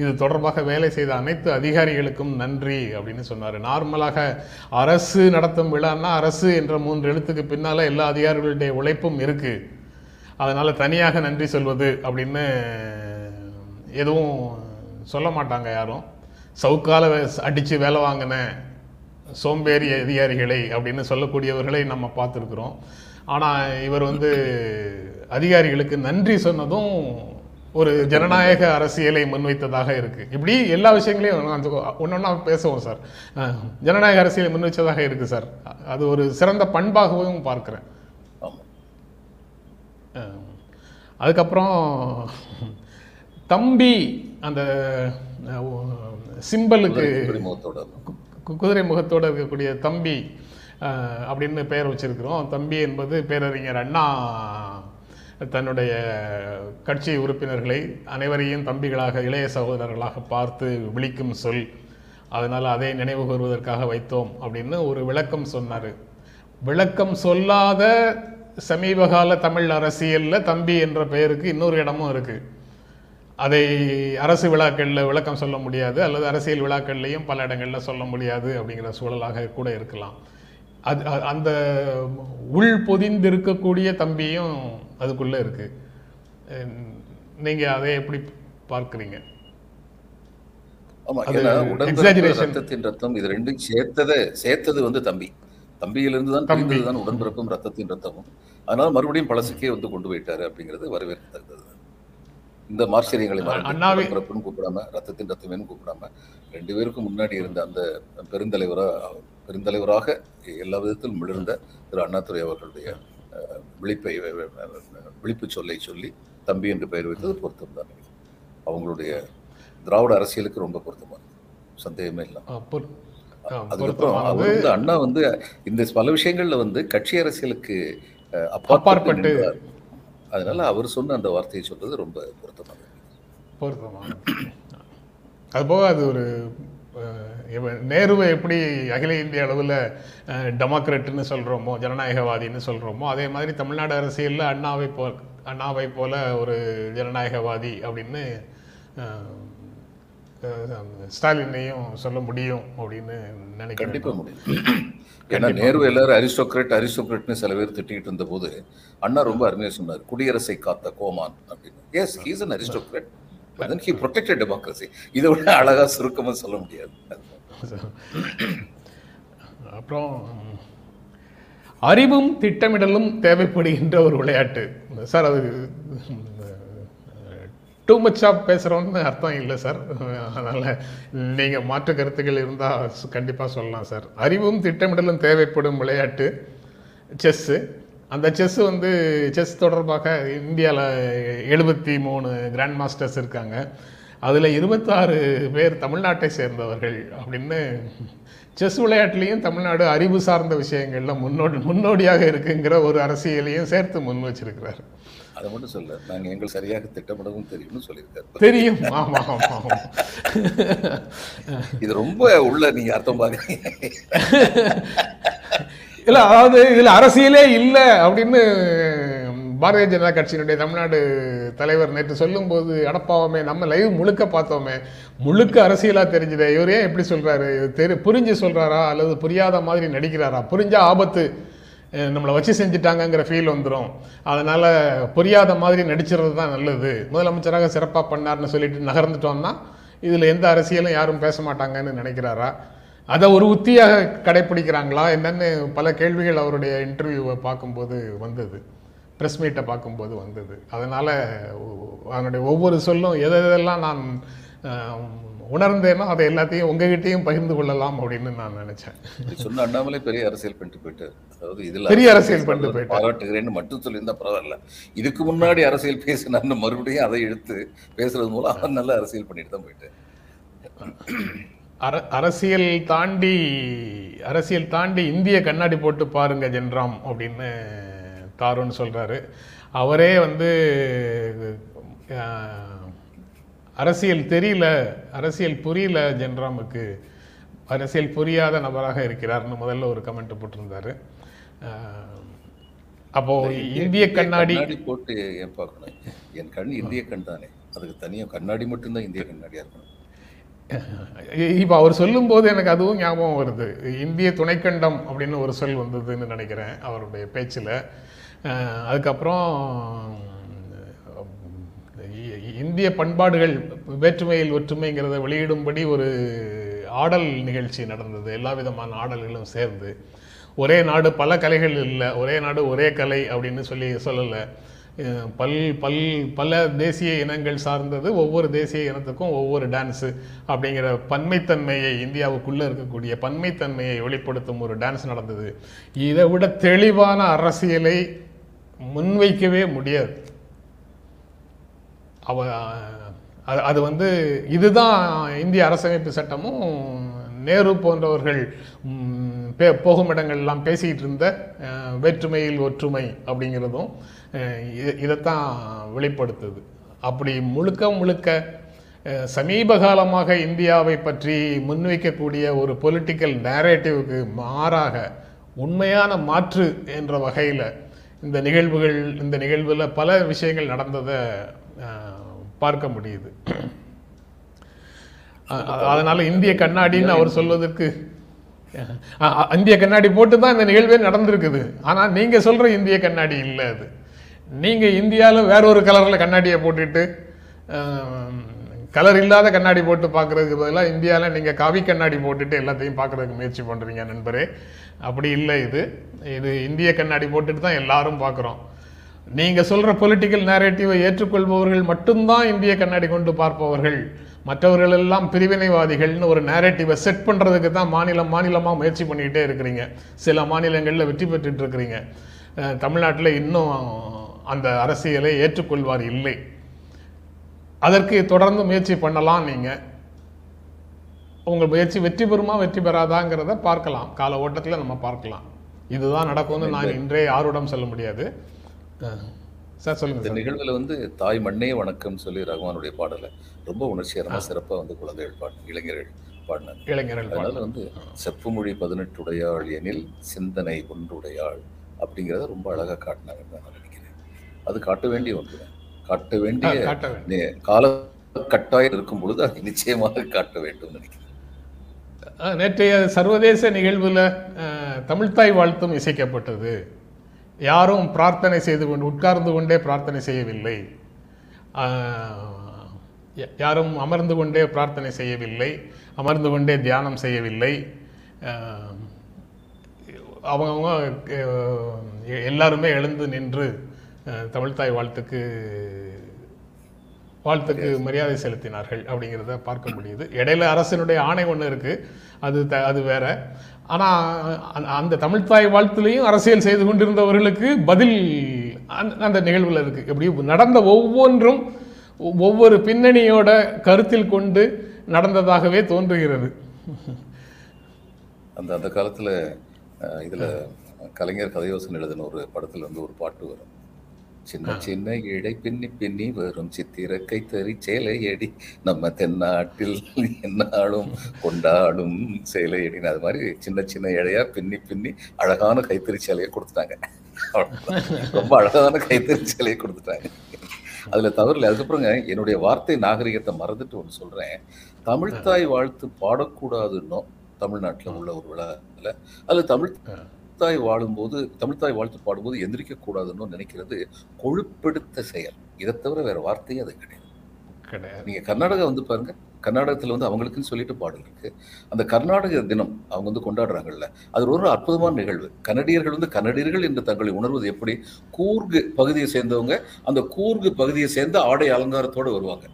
[SPEAKER 2] இது தொடர்பாக வேலை செய்த அனைத்து அதிகாரிகளுக்கும் நன்றி அப்படின்னு சொன்னார். நார்மலாக அரசு நடத்தும் விழான்னா அரசு என்ற மூன்று எழுத்துக்கு பின்னால் எல்லா அதிகாரிகளுடைய உழைப்பும் இருக்குது அதனால் தனியாக நன்றி சொல்வது அப்படின்னு எதுவும் சொல்ல மாட்டாங்க யாரும். சவுக்கால வே- வேலை வாங்கின சோம்பேறி அதிகாரிகளை அப்படின்னு சொல்லக்கூடியவர்களை நம்ம பார்த்துருக்குறோம். ஆனால் இவர் வந்து அதிகாரிகளுக்கு நன்றி சொன்னதும் ஒரு ஜனநாயக அரசியலை முன்வைத்ததாக இருக்குது இப்படி எல்லா விஷயங்களையும் ஒன்று ஒன்றா பேசுவோம் சார். ஜனநாயக அரசியலை முன்வைச்சதாக இருக்குது சார். அது ஒரு சிறந்த பண்பாகவும் பார்க்குறேன். அதுக்கப்புறம் தம்பி அந்த சிம்பலுக்கு குதிரை முகத்தோடு. இருக்கக்கூடிய தம்பி அப்படின்னு பெயர் வச்சிருக்கிறோம். தம்பி என்பது பேரறிஞர் அண்ணா தன்னுடைய கட்சி உறுப்பினர்களை அனைவரையும் தம்பிகளாக இளைய சகோதரர்களாக பார்த்து விழிக்கும் சொல். அதனால் அதை நினைவு கூறுவதற்காக வைத்தோம் அப்படின்னு ஒரு விளக்கம் சொன்னார். விளக்கம் சொல்லாத சமீபகால தமிழ் அரசியல்ல தம்பி என்ற பெயருக்கு இன்னொரு இடமும் இருக்கு. அதை அரசு விழாக்களில் விளக்கம் சொல்ல முடியாது அல்லது அரசியல் விழாக்கள்லையும் பல இடங்களில் சொல்ல முடியாது அப்படிங்கிற சூழலாக கூட இருக்கலாம். அது அந்த உள் பொதிந்திருக்கக்கூடிய தம்பியும் அதுக்குள்ள இருக்கு. அஹ் நீங்க அதை எப்படி பார்க்குறீங்க.
[SPEAKER 3] ரத்தத்தின் ரத்தம் இது ரெண்டும் சேர்த்ததை சேர்த்தது வந்து தம்பி. தம்பியிலிருந்து தான் பிரிந்தது தான் உடன்பிறப்பும் ரத்தத்தின் ரத்தமும் அதனால மறுபடியும் பழசுக்கே வந்து கொண்டு போயிட்டாரு அப்படிங்கிறது வரவேற்கத்தக்கது. இந்த மார்ச்சரியங்களை பிறப்புன்னு கூப்பிடாம ரத்தத்தின் ரத்தமேன்னு கூப்பிடாம ரெண்டு பேருக்கும் முன்னாடி இருந்த அந்த பெருந்தலைவரா பெருந்தலைவராக எல்லா விதத்திலும் மிளர்ந்த திரு அண்ணாதுரை அவர்களுடைய விழிப்பை விழிப்பு சொல்லை சொல்லி தம்பி என்று பெயர் வைத்தது பொருத்தம் தான் அவங்களுடைய திராவிட அரசியலுக்கு ரொம்ப பொருத்தமானது. சந்தேகமே இல்லை அதுக்கப்புறம் அவர் வந்து அண்ணா வந்து இந்த பல விஷயங்கள்ல வந்து கட்சி அரசியலுக்கு அப்பாற்பட்டு. அதனால அவர் சொன்ன அந்த வார்த்தையை சொல்றது ரொம்ப பொருத்தமானது.
[SPEAKER 2] பொருத்தமானது. அதுபோக அது ஒரு நேருவை எப்படி அகில இந்திய அளவில் டெமோக்ரட்னு சொல்கிறோமோ ஜனநாயகவாதின்னு சொல்கிறோமோ அதே மாதிரி தமிழ்நாடு அரசியலில் அண்ணாவை போ அண்ணாவை போல ஒரு ஜனநாயகவாதி அப்படின்னு ஸ்டாலினையும் சொல்ல முடியும் அப்படின்னு நினைக்கிறேன்
[SPEAKER 3] கண்டிப்பா முடியும். ஏன்னா நேரு எல்லாரும் அரிஸ்டோக்ரட் அரிஸ்டோக்ரட்னு சில பேர் திட்டிட்டு இருந்த போது அண்ணா ரொம்ப அருமையா சொன்னார் குடியரசை காத்த கோமான் அப்படின்னு. Yes he's an aristocrat then he protected democracy. இதை விட அழகா சுருக்கமா சொல்ல முடியாது.
[SPEAKER 2] அப்புறம் அறிவும் திட்டமிடலும் தேவைப்படுகின்ற ஒரு விளையாட்டு. சார் அது டூ மச்சாக பேசுகிறோன்னு அர்த்தம் இல்லை சார் அதனால் நீங்கள் மாற்று கருத்துக்கள் இருந்தால் கண்டிப்பாக சொல்லலாம் சார் அறிவும் திட்டமிடலும் தேவைப்படும் விளையாட்டு செஸ்ஸு அந்த செஸ் வந்து செஸ் தொடர்பாக இந்தியாவில் எழுபத்தி மூணு கிராண்ட் மாஸ்டர்ஸ் இருக்காங்க. அதில் இருபத்தாறு பேர் தமிழ்நாட்டை சேர்ந்தவர்கள் அப்படின்னு செஸ் விளையாட்டுலேயும் தமிழ்நாடு அறிவு சார்ந்த விஷயங்கள்ல முன்னோடி முன்னோடியாக இருக்குங்கிற ஒரு அரசியலையும் சேர்த்து முன் வச்சிருக்கிறார்.
[SPEAKER 3] அதை மட்டும் சொல்ல நாங்க எங்கள் சரியாக திட்டமிடவும் தெரியும்னு சொல்லியிருக்காரு.
[SPEAKER 2] தெரியும். ஆமா ஆமா ஆமா.
[SPEAKER 3] இது ரொம்ப உள்ள நீங்க அர்த்தம் பாக்குறீங்க
[SPEAKER 2] இல்ல அதாவது இதுல அரசியலே இல்ல அப்படின்னு பாரதிய ஜனதா கட்சியினுடைய தமிழ்நாடு தலைவர் நேற்று சொல்லும்போது அடப்பாவமே நம்ம லைவ் முழுக்க பார்த்தோமே முழுக்க அரசியலாக தெரிஞ்சதே இவர் ஏன் எப்படி சொல்கிறாரு தெரி புரிஞ்சு சொல்கிறாரா அல்லது புரியாத மாதிரி நடிக்கிறாரா? புரிஞ்சால் ஆபத்து. நம்மளை வச்சு செஞ்சுட்டாங்கங்கிற ஃபீல் வந்துடும் அதனால் புரியாத மாதிரி நடிச்சிறது தான் நல்லது. முதலமைச்சராக சிறப்பாக பண்ணார்னு சொல்லிட்டு நகர்ந்துட்டோம்னா இதில் எந்த அரசியலும் யாரும் பேச மாட்டாங்கன்னு நினைக்கிறாரா? அதை ஒரு உத்தியாக கடைப்பிடிக்கிறாங்களா? என்னன்னு பல கேள்விகள் அவருடைய இன்டர்வியூவை பார்க்கும்போது வந்தது. ப்ரெஸ் மீட்டை பார்க்கும்போது வந்தது. அதனால் அதனுடைய ஒவ்வொரு சொல்லும் எதை எதெல்லாம் நான் உணர்ந்தேனோ அதை எல்லாத்தையும் உங்ககிட்டயும் பகிர்ந்து கொள்ளலாம் அப்படின்னு நான் நினைச்சேன்.
[SPEAKER 3] சொன்ன அண்ணாமலை பெரிய அரசியல் பண்ணிட்டு போயிட்டார். அதாவது இதுல
[SPEAKER 2] பெரிய அரசியல் பண்ணிட்டு போயிட்டார்.
[SPEAKER 3] பாராட்டுகிறேன்னு மட்டும் சொல்லியிருந்தா பரவாயில்ல. இதுக்கு முன்னாடி அரசியல் பேசினார்னு மறுபடியும் அதை எடுத்து பேசுறது மூலம் அவர் நல்ல அரசியல் பண்ணிட்டு தான் போயிட்டார்.
[SPEAKER 2] அர அரசியல் தாண்டி அரசியல் தாண்டி இந்திய கண்ணாடி போட்டு பாருங்க ஜென்ராம் அப்படின்னு தாருன்னு சொல்றாரு. அவரே வந்து அரசியல் தெரியல அரசியல் புரியல ஜென்ராமுக்கு. அரசியல் புரியாத நபராக இருக்கிறார்னு முதல்ல ஒரு கமெண்ட் போட்டிருந்தாரு. அப்போ இந்திய கண்ணாடி
[SPEAKER 3] போட்டு ஏன் பார்க்கணும்? என் கண் இந்திய கண் தானே. அதுக்கு தனியா கண்ணாடி மட்டும்தான் இந்திய கண்ணாடியா இருக்கணும்.
[SPEAKER 2] இப்போ அவர் சொல்லும்போது எனக்கு அதுவும் ஞாபகம் வருது. இந்திய துணைக்கண்டம் அப்படின்னு ஒரு சொல் வந்ததுன்னு நினைக்கிறேன் அவருடைய பேச்சில். அதுக்கப்புறம் இந்திய பண்பாடுகள் வேற்றுமையில் ஒற்றுமைங்கிறத வெளியிடும்படி ஒரு ஆடல் நிகழ்ச்சி நடந்தது. எல்லா விதமான ஆடல்களும் சேர்ந்து. ஒரே நாடு பல கலைகள் இல்லை. ஒரே நாடு ஒரே கலை அப்படின்னு சொல்லி சொல்லலை. பல் பல் பல தேசிய இனங்கள் சார்ந்தது ஒவ்வொரு தேசிய இனத்துக்கும் ஒவ்வொரு டான்ஸு அப்படிங்கிற பன்மைத்தன்மையை இந்தியாவுக்குள்ளே இருக்கக்கூடிய பன்மைத்தன்மையை வெளிப்படுத்தும் ஒரு டான்ஸ் நடந்தது. இதை விட தெளிவான அரசியலை முன்வைக்கவே முடியாது. அவ அது அது வந்து இதுதான் இந்திய அரசமைப்பு சட்டமும் நேரு போன்றவர்கள் பே- போகும் இடங்கள்லாம் பேசிக்கிட்டு இருந்த வேற்றுமையில் ஒற்றுமை அப்படிங்கிறதும் இதைத்தான் வெளிப்படுத்துது. அப்படி முழுக்க முழுக்க சமீப காலமாக இந்தியாவை பற்றி முன்வைக்கக்கூடிய ஒரு பொலிட்டிக்கல் நேரேட்டிவ்க்கு மாறாக உண்மையான மாற்று என்ற வகையில் இந்த நிகழ்வுகள் இந்த நிகழ்வில் பல விஷயங்கள் நடந்ததை பார்க்க முடியுது. அதனால் இந்திய கண்ணாடின்னு அவர் சொல்வதற்கு இந்திய கண்ணாடி போட்டு தான் இந்த நிகழ்வே நடந்திருக்குது. ஆனால் நீங்கள் சொல்கிற இந்திய கண்ணாடி இல்லை அது. நீங்கள் இந்தியாவில் வேற ஒரு கலரில் கண்ணாடியை போட்டுட்டு கலர் இல்லாத கண்ணாடி போட்டு பார்க்கறதுக்கு பதிலாக இந்தியாவில் நீங்கள் காவி கண்ணாடி போட்டுட்டு எல்லாத்தையும் பார்க்கறதுக்கு முயற்சி பண்ணுறீங்க நண்பரே. அப்படி இல்லை இது. இது இந்திய கண்ணாடி போட்டுட்டு தான் எல்லாரும் பார்க்குறோம். நீங்கள் சொல்கிற பொலிட்டிக்கல் நேரேட்டிவை ஏற்றுக்கொள்பவர்கள் மட்டும்தான் இந்திய கண்ணாடி கொண்டு பார்ப்பவர்கள். மற்றவர்கள் எல்லாம் பிரிவினைவாதிகள்னு ஒரு நேரேட்டிவை செட் பண்ணுறதுக்கு தான் மாநிலம் மாநிலமாக முயற்சி பண்ணிக்கிட்டே இருக்கிறீங்க. சில மாநிலங்களில் வெற்றி பெற்றுட்டு இருக்கிறீங்க. தமிழ்நாட்டில் இன்னும் அந்த அரசியலை ஏற்றுக்கொள்வார் இல்லை. அதற்கு தொடர்ந்து முயற்சி பண்ணலாம் நீங்கள் உங்கள் முயற்சி வெற்றி பெறுமா வெற்றி பெறாதாங்கிறத பார்க்கலாம். கால ஓட்டத்தில் நம்ம பார்க்கலாம். இதுதான் நடக்கும்னு நான் இன்றே யாரோடம் சொல்ல முடியாது. சார் சொல்லுங்க
[SPEAKER 3] இந்த நிகழ்வுல வந்து தாய் மண்ணே வணக்கம் சொல்லி ரகுமானுடைய பாடலை ரொம்ப உணர்ச்சிகரமா சிறப்பா வந்து குழந்தைகள் பாடு இளைஞர்கள் பாடினாங்க.
[SPEAKER 2] இளைஞர்கள்
[SPEAKER 3] அதனால. வந்து செப்புமொழி பதினெட்டுடையாள் எனில் சிந்தனை ஒன்றுடையாள் அப்படிங்கிறத ரொம்ப அழகா காட்டினாங்கன்னு நான் நினைக்கிறேன். அது காட்ட வேண்டிய ஒன்று. காட்ட வேண்டிய கால கட்டாயம் இருக்கும் பொழுது அதை நிச்சயமாக காட்ட வேண்டும் நினைக்கிறேன்.
[SPEAKER 2] நேற்றைய சர்வதேச நிகழ்வில் தமிழ்த்தாய் வாழ்த்தும் இசைக்கப்பட்டது. யாரும் பிரார்த்தனை செய்து கொண்டு உட்கார்ந்து கொண்டே பிரார்த்தனை செய்யவில்லை. யாரும் அமர்ந்து கொண்டே பிரார்த்தனை செய்யவில்லை. அமர்ந்து கொண்டே தியானம் செய்யவில்லை. அவங்கவுங்க எல்லாருமே எழுந்து நின்று தமிழ்த்தாய் வாழ்த்துக்கு வாழ்த்துக்கு மரியாதை செலுத்தினார்கள் அப்படிங்கிறத பார்க்க முடியுது. இடையில அரசினுடைய ஆணை ஒன்று இருக்கு. அது த அது வேற. ஆனால் அந்த தமிழ்த்தாய் வாழ்த்துலேயும் அரசியல் செய்து கொண்டிருந்தவர்களுக்கு பதில் அந்த- நிகழ்வில் இருக்கு. எப்படி? நடந்த ஒவ்வொன்றும் ஒவ்வொரு பின்னணியோட கருத்தில் கொண்டு நடந்ததாகவே தோன்றுகிறது.
[SPEAKER 3] அந்த அந்த காலத்துல இதுல கலைஞர் கதையோசனை எழுதின ஒரு படத்துல வந்து ஒரு பாட்டு வரும். சின்ன சின்ன இழை பின்னி பின்னி வரும். சித்திர கைத்தறி சேலையடி நம்ம தென்னாட்டில் என்னாலும் கொண்டாடும் சேலையடின்னு அது மாதிரி சின்ன சின்ன இழையா பின்னி பின்னி அழகான கைத்தறி சேலையை கொடுத்துட்டாங்க. ரொம்ப அழகான கைத்தறி சேலையை கொடுத்துட்டாங்க. அதுல தவறில்லை அதுக்கப்புறங்க என்னுடைய வார்த்தை நாகரிகத்தை மறந்துட்டு ஒன்று சொல்றேன். தமிழ்த்தாய் வாழ்த்து பாடக்கூடாதுன்னோ தமிழ்நாட்டில் உள்ள ஒரு விழாவில் அது தமிழ் தாய் வாழும்போது தமிழ்த்தாய் வாழ்த்து பாடும்போது எந்திரிக்க கூடாதுன்னு நினைக்கிறது கொழுப்பெடுத்த செயல். இதை தவிர வேற வார்த்தையே அது கிடையாது.
[SPEAKER 2] கிடையாது.
[SPEAKER 3] நீங்க கர்நாடகா வந்து பாருங்க. கர்நாடகத்துல வந்து அவங்களுக்குன்னு சொல்லிட்டு பாடல் இருக்கு. அந்த கர்நாடக தினம் அவங்க வந்து கொண்டாடுறாங்கல்ல அது ஒரு அற்புதமான நிகழ்வு. கனடியர்கள் வந்து கனடியர்கள் என்று தங்களை உணர்வது எப்படி? கூர்கு பகுதியை சேர்ந்தவங்க அந்த கூர்கு பகுதியை சேர்ந்த ஆடை அலங்காரத்தோடு வருவாங்க.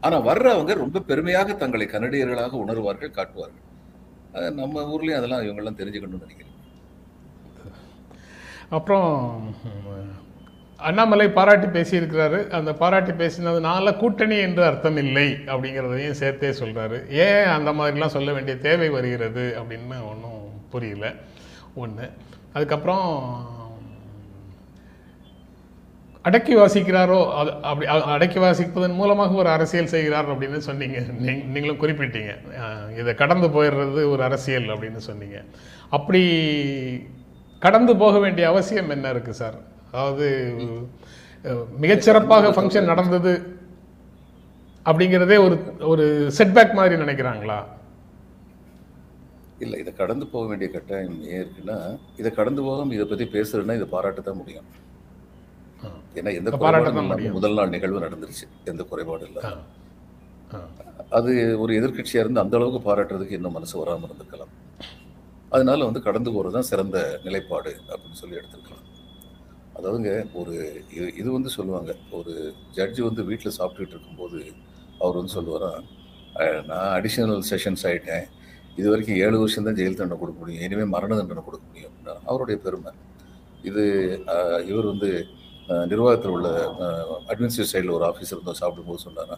[SPEAKER 3] ஆனா வர்றவங்க ரொம்ப பெருமையாக தங்களை கனடியர்களாக உணர்வார்கள் காட்டுவார்கள். நம்ம ஊர்லயும் அதெல்லாம் இவங்கெல்லாம் தெரிஞ்சுக்கணும்னு நினைக்கிறேன்
[SPEAKER 2] அப்புறம் அண்ணாமலை பாராட்டி பேசியிருக்கிறாரு. அந்த பாராட்டி பேசினதுனால கூட்டணி என்று அர்த்தம் இல்லை அப்படிங்கிறதையும் சேர்த்தே சொல்கிறாரு ஏன் அந்த மாதிரிலாம் சொல்ல வேண்டிய தேவை வருகிறது? அப்படின்னு ஒன்றும் புரியல. ஒன்று அதுக்கப்புறம் அடக்கி வாசிக்கிறாரோ? அது அப்படி அடக்கி வாசிப்பதன் மூலமாக ஒரு அரசியல் செய்கிறார் அப்படின்னு சொன்னீங்க. நீங் நீங்களும் குறிப்பிட்டீங்க. இதை கடந்து போயிடுறது ஒரு அரசியல் அப்படின்னு சொன்னீங்க. அப்படி கடந்து போக வேண்டிய அவசியம் என்ன இருக்கு சார்? அதாவது மிகச்சிறப்பாக ஃபங்க்ஷன் நடந்தது அப்படிங்கிறதே ஒரு ஒரு செட்பேக் மாதிரி நினைக்கிறாங்களா?
[SPEAKER 3] இல்லை இதை கடந்து போக வேண்டிய கட்டாயம் ஏன் இருக்குன்னா இதை கடந்து போகாம இதை பத்தி பேசுறதுன்னா இதை பாராட்ட தான் முடியும் ஏன்னா எந்த
[SPEAKER 2] இப்ப பாராட்ட
[SPEAKER 3] குறைபாடும்
[SPEAKER 2] தான்
[SPEAKER 3] இல்லாம
[SPEAKER 2] முடியும்.
[SPEAKER 3] முதல் நாள் நிகழ்வு நடந்துருச்சு. எந்த குறைபாடும் இல்லை. அது ஒரு எதிர்க்கட்சியா இருந்து அந்த அளவுக்கு பாராட்டுறதுக்கு இன்னும் மனசு வராம இருந்திருக்கலாம். அதனால வந்து கடந்து போகிறது தான் சிறந்த நிலைப்பாடு அப்படின்னு சொல்லி எடுத்திருக்கலாம். அதாவதுங்க ஒரு இது இது வந்து சொல்லுவாங்க ஒரு ஜட்ஜி வந்து வீட்டில் சாப்பிட்டுட்டு இருக்கும்போது அவர் வந்து சொல்லுவாராம் நான் அடிஷனல் செஷன்ஸ் ஆகிட்டேன் இது வரைக்கும் ஏழு வருஷம் தான் ஜெயில் தண்டனை கொடுக்க முடியும். இனிமேல் மரண தண்டனை கொடுக்க முடியும். அப்படின்னா அவருடைய பெருமை. இது இவர் வந்து நிர்வாகத்தில் உள்ள அட்மினிஸ்ட்ரேட் சைடில் ஒரு ஆஃபீஸர் வந்து சாப்பிடும்போது சொன்னாரா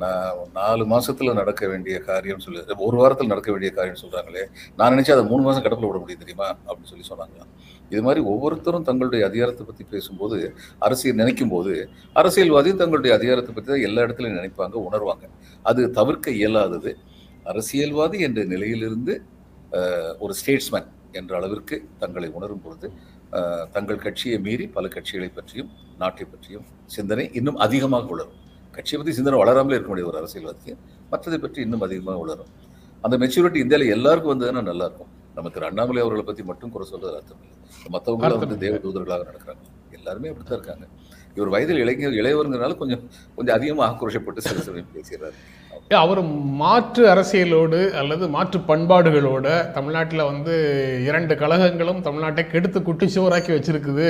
[SPEAKER 3] நான் நாலு மாசத்துல நடக்க வேண்டிய காரியம் சொல்லி ஒரு வாரத்தில் நடக்க வேண்டிய காரியம் சொல்றாங்களே நான் நினைச்சா அதை மூணு மாசம் கடப்பில் விட முடியும் தெரியுமா? அப்படின்னு சொல்லி சொன்னாங்களாம் இது மாதிரி ஒவ்வொருத்தரும் தங்களுடைய அதிகாரத்தை பத்தி பேசும்போது அரசியல் நினைக்கும் போது அரசியல்வாதியும் தங்களுடைய அதிகாரத்தை பத்தி தான் எல்லா இடத்துலையும் நினைப்பாங்க உணர்வாங்க. அது தவிர்க்க இயலாதது. அரசியல்வாதி என்ற நிலையிலிருந்து ஒரு ஸ்டேட்ஸ்மேன் என்ற அளவிற்கு தங்களை உணரும் பொழுது தங்கள் கட்சியை மீறி பல கட்சிகளை பற்றியும் நாட்டை பற்றியும் சிந்தனை இன்னும் அதிகமாக உணரும் கட்சியை பற்றி சிந்தனை வளராமலே இருக்க முடியும் ஒரு அரசியல்வாதிக்கு. மற்றதை பற்றி இன்னும் அதிகமாக வளரும். அந்த மெச்சூரிட்டி இந்தியாவில் எல்லாருக்கும் வந்ததுன்னா நல்லா இருக்கும் நம்ம திரு அண்ணாமலை அவர்களை பற்றி மட்டும் குறை சொல்றது அர்த்தம் இல்லை. மற்றவங்க
[SPEAKER 2] அர்த்தம்
[SPEAKER 3] வந்து. தேவ தூதர்களாக நடக்கிறாங்க. எல்லாருமே அப்படித்தான் இருக்காங்க. இவர் வயதில் இளைஞர் இளையவருங்கிறனால கொஞ்சம் கொஞ்சம் அதிகமாக ஆக்ரோஷப்பட்டு சில சமயம் பேசுகிறார்
[SPEAKER 2] அவர் மாற்று அரசியலோடு அல்லது மாற்று பண்பாடுகளோட தமிழ்நாட்டில் வந்து இரண்டு கழகங்களும் தமிழ்நாட்டை கெடுத்து குட்டிச்சுவராக்கி வச்சிருக்குது.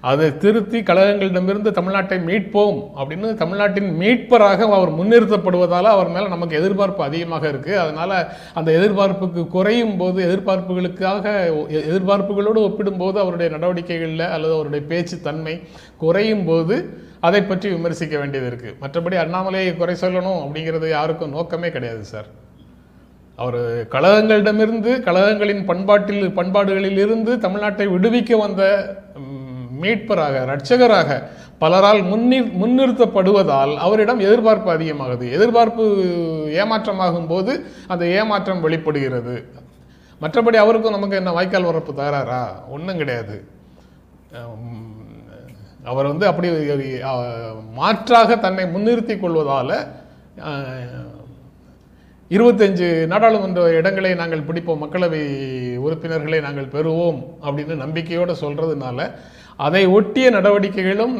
[SPEAKER 2] அதை திருத்தி கழகங்களிடமிருந்து தமிழ்நாட்டை மீட்போம் அப்படின்னு தமிழ்நாட்டின் மீட்பராக அவர் முன்னிறுத்தப்படுவதால் அவர் மேலே நமக்கு எதிர்பார்ப்பு அதிகமாக இருக்குது அதனால் அந்த எதிர்பார்ப்புக்கு குறையும் போது எதிர்பார்ப்புகளுக்காக எதிர்பார்ப்புகளோடு ஒப்பிடும்போது அவருடைய நடவடிக்கைகளில் அல்லது அவருடைய பேச்சு தன்மை குறையும் போது அதை பற்றி விமர்சிக்க வேண்டியது இருக்குது மற்றபடி அண்ணாமலையை குறை சொல்லணும் அப்படிங்கிறது யாருக்கும் நோக்கமே கிடையாது சார். அவர் கழகங்களிடமிருந்து கழகங்களின் பண்பாட்டில் பண்பாடுகளில் இருந்து தமிழ்நாட்டை விடுவிக்க வந்த மீட்பராக ரட்சகராக பலரால் முன்னி முன்னிறுத்தப்படுவதால் அவரிடம் எதிர்பார்ப்பு அதிகமாகுது. எதிர்பார்ப்பு ஏமாற்றமாகும் போது அந்த ஏமாற்றம் வெளிப்படுகிறது. மற்றபடி அவருக்கும் நமக்கு என்ன வாய்க்கால் வரப்பு தராரா ஒன்றும் கிடையாது. அவர் வந்து அப்படி மாற்றாக தன்னை முன்னிறுத்திக் கொள்வதால் இருபத்தஞ்சு நாடாளுமன்ற இடங்களை நாங்கள் பிடிப்போம். மக்களவை உறுப்பினர்களை நாங்கள் பெறுவோம் அப்படின்னு நம்பிக்கையோடு சொல்கிறதுனால அதை ஒட்டிய நடவடிக்கைகளும்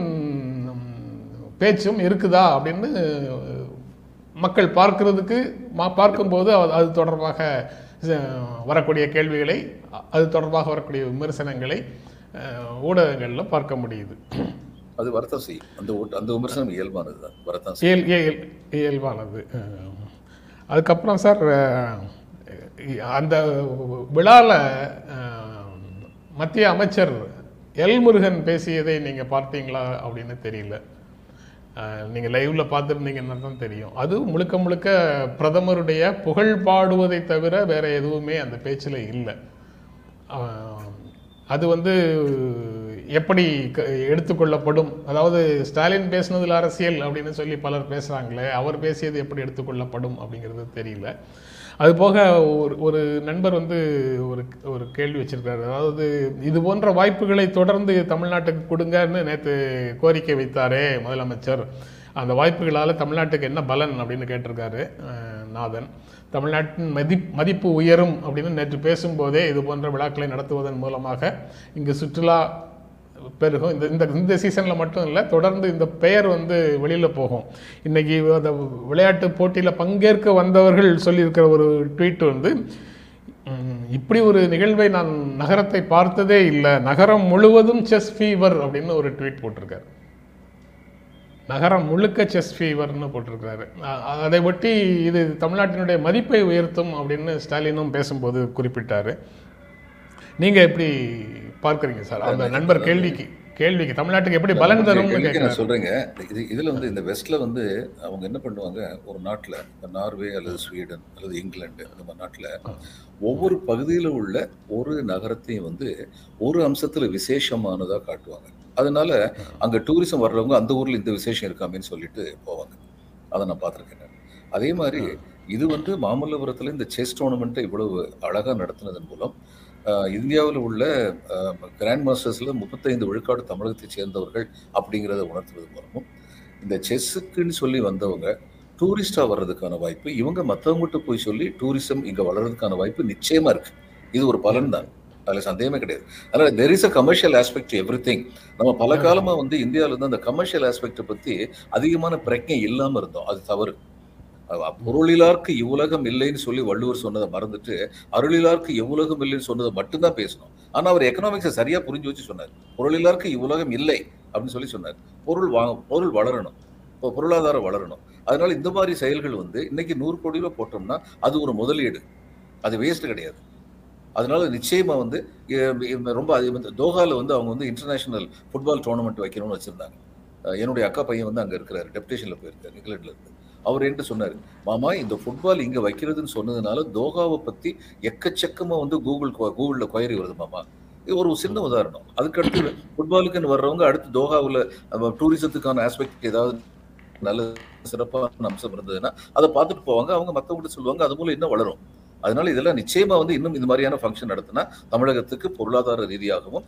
[SPEAKER 2] பேச்சும் இருக்குதா அப்படின்னு மக்கள் பார்க்கிறதுக்கு மா- பார்க்கும்போது அது அது தொடர்பாக வரக்கூடிய கேள்விகளை அது தொடர்பாக வரக்கூடிய விமர்சனங்களை ஊடகங்கள்ல பார்க்க முடியுது.
[SPEAKER 3] அது வரத்தான் செய்யும். அந்த அந்த விமர்சனம் இயல்பானது தான். வரத்தான்
[SPEAKER 2] இயல் இயல் இயல்பானது. அதுக்கப்புறம் சார் அந்த விழாவில் மத்திய அமைச்சர் எல் முருகன் பேசியதை நீங்கள் பார்த்தீங்களா அப்படின்னு தெரியல. நீங்கள் லைவில் பார்த்துருந்தீங்கன்னா தான் தெரியும். அது முழுக்க முழுக்க பிரதமருடைய புகழ் பாடுவதை தவிர வேறு எதுவுமே அந்த பேச்சில் இல்லை. அது வந்து எப்படி க- எடுத்துக்கொள்ளப்படும் அதாவது ஸ்டாலின் பேசினதில் அரசியல் அப்படின்னு சொல்லி பலர் பேசுகிறாங்களே அவர் பேசியது எப்படி எடுத்துக்கொள்ளப்படும் அப்படிங்கிறது தெரியல. அது போக ஒரு ஒரு நண்பர் வந்து ஒரு ஒரு கேள்வி வச்சிருக்காரு. அதாவது இது போன்ற வாய்ப்புகளை தொடர்ந்து தமிழ்நாட்டுக்கு கொடுங்கன்னு நேற்று கோரிக்கை வைத்தாரே முதலமைச்சர். அந்த வாய்ப்புகளால் தமிழ்நாட்டுக்கு என்ன பலன் அப்படின்னு கேட்டிருக்காரு நாதன். தமிழ்நாட்டின் மதிப் மதிப்பு உயரும் அப்படின்னு நேற்று பேசும்போதே இது போன்ற விழாக்களை நடத்துவதன் மூலமாக இங்கு சுற்றுலா பெருகும். இந்த இந்த இந்த சீசனில் மட்டும் இல்லை தொடர்ந்து இந்த பெயர் வந்து வெளியில் போகும். இன்றைக்கி அந்த விளையாட்டு போட்டியில் பங்கேற்க வந்தவர்கள் சொல்லியிருக்கிற ஒரு ட்வீட் வந்து இப்படி ஒரு நிகழ்வை நான் நகரத்தை பார்த்ததே இல்லை நகரம் முழுவதும் செஸ் ஃபீவர் அப்படின்னு ஒரு ட்வீட் போட்டிருக்காரு. நகரம் முழுக்க செஸ் ஃபீவர்னு போட்டிருக்காரு. அதை ஒட்டி இது தமிழ்நாட்டினுடைய மதிப்பை உயர்த்தும் அப்படின்னு ஸ்டாலினும் பேசும்போது குறிப்பிட்டார். நீங்கள் எப்படி பார்க்கறீங்க சார். அந்த நண்பர் கேள்விக்கு கேள்விக்கு தமிழ்நாட்டுக்கு எப்படி பலன் கேட்கிறாரு
[SPEAKER 3] நான் சொல்றேங்க. இது இதுல வந்து இந்த வெஸ்ட்ல வந்து அவங்க என்ன பண்ணுவாங்க ஒரு நாட்டுல இப்ப நார்வே அல்லது ஸ்வீடன் அல்லது இங்கிலாந்து இந்த மாதிரி நாட்டுல ஒவ்வொரு பகுதியில உள்ள ஒரு நகரத்தையும் வந்து ஒரு அம்சத்துல விசேஷமானதா காட்டுவாங்க. அதனால அங்க டூரிசம் வர்றவங்க அந்த ஊர்ல இந்த விசேஷம் இருக்காமேன்னு சொல்லிட்டு போவாங்க. அதை நான் பார்த்திருக்கேன். அதே மாதிரி இது வந்து மாமல்லபுரத்துல இந்த செஸ் டோர்னமெண்ட்டை இவ்வளவு அழகா நடத்தினதன் மூலம் இந்தியாவில் உள்ள கிராண்ட் மாஸ்டர்ஸ்ல முப்பத்தைந்து விழுக்காடு தமிழகத்தை சேர்ந்தவர்கள் அப்படிங்கிறத உணர்த்துறது மூலமும் இந்த செஸ்ஸுக்குன்னு சொல்லி வந்தவங்க டூரிஸ்டா வர்றதுக்கான வாய்ப்பு இவங்க மற்றவங்ககிட்ட போய் சொல்லி டூரிசம் இங்க வளர்றதுக்கான வாய்ப்பு நிச்சயமா இருக்கு. இது ஒரு பலன் தான். அதுல சந்தேகமே கிடையாது. அதனால there is a commercial aspect everything நம்ம பல காலமா வந்து இந்தியாவில இருந்து அந்த கமர்ஷியல் ஆஸ்பெக்டை பத்தி அதிகமான பிரஜை இல்லாம இருந்தோம். அது தவறு. பொருளிலார்க்கு இவ்வுலகம் இல்லைன்னு சொல்லி வள்ளுவர் சொன்னதை மறந்துட்டு அருளிலார்க்கு எவ்வுலகம் இல்லைன்னு சொன்னதை மட்டும்தான் பேசணும். ஆனால் அவர் எக்கனாமிக்ஸை சரியாக புரிஞ்சு வச்சு சொன்னார். பொருளிலார்க்கு இவ்வுலகம் இல்லை அப்படின்னு சொல்லி சொன்னார். பொருள் வாங்க பொருள் வளரணும். இப்போ பொருளாதாரம் வளரணும். அதனால இந்த மாதிரி செயல்கள் வந்து இன்னைக்கு நூறு கோடி ரூபா போட்டோம்னா அது ஒரு முதலீடு. அது வேஸ்ட் கிடையாது. அதனால நிச்சயமாக வந்து ரொம்ப அது வந்து வந்து அவங்க வந்து இன்டர்நேஷனல் ஃபுட்பால் டோர்னமெண்ட் வைக்கணும்னு வச்சுருந்தாங்க. என்னுடைய அக்கா பையன் வந்து அங்கே இருக்கிறாரு. டெப்டேஷனில் போயிருக்காரு. இங்கிலாண்டில் இருந்து. அவர் என்று சொன்னார். மாமா இந்த ஃபுட்பால் இங்கே வைக்கிறதுன்னு சொன்னதுனால தோகாவை பற்றி எக்கச்சக்கமாக வந்து கூகுள் கூகுளில் குயரி வருது மாமா. இது ஒரு சின்ன உதாரணம். அதுக்கடுத்து ஃபுட்பாலுக்குன்னு வர்றவங்க அடுத்து தோகாவில் டூரிசத்துக்கான ஆஸ்பெக்ட் ஏதாவது நல்ல சிறப்பான அம்சம் இருந்ததுன்னா அதை பார்த்துட்டு போவாங்க. அவங்க மற்றவங்கிட்ட சொல்லுவாங்க அது மூலம் இன்னும் வளரும். அதனால இதெல்லாம் நிச்சயமா வந்து இன்னும் இந்த மாதிரியான ஃபங்க்ஷன் நடத்தினா தமிழகத்துக்கு பொருளாதார ரீதியாகவும்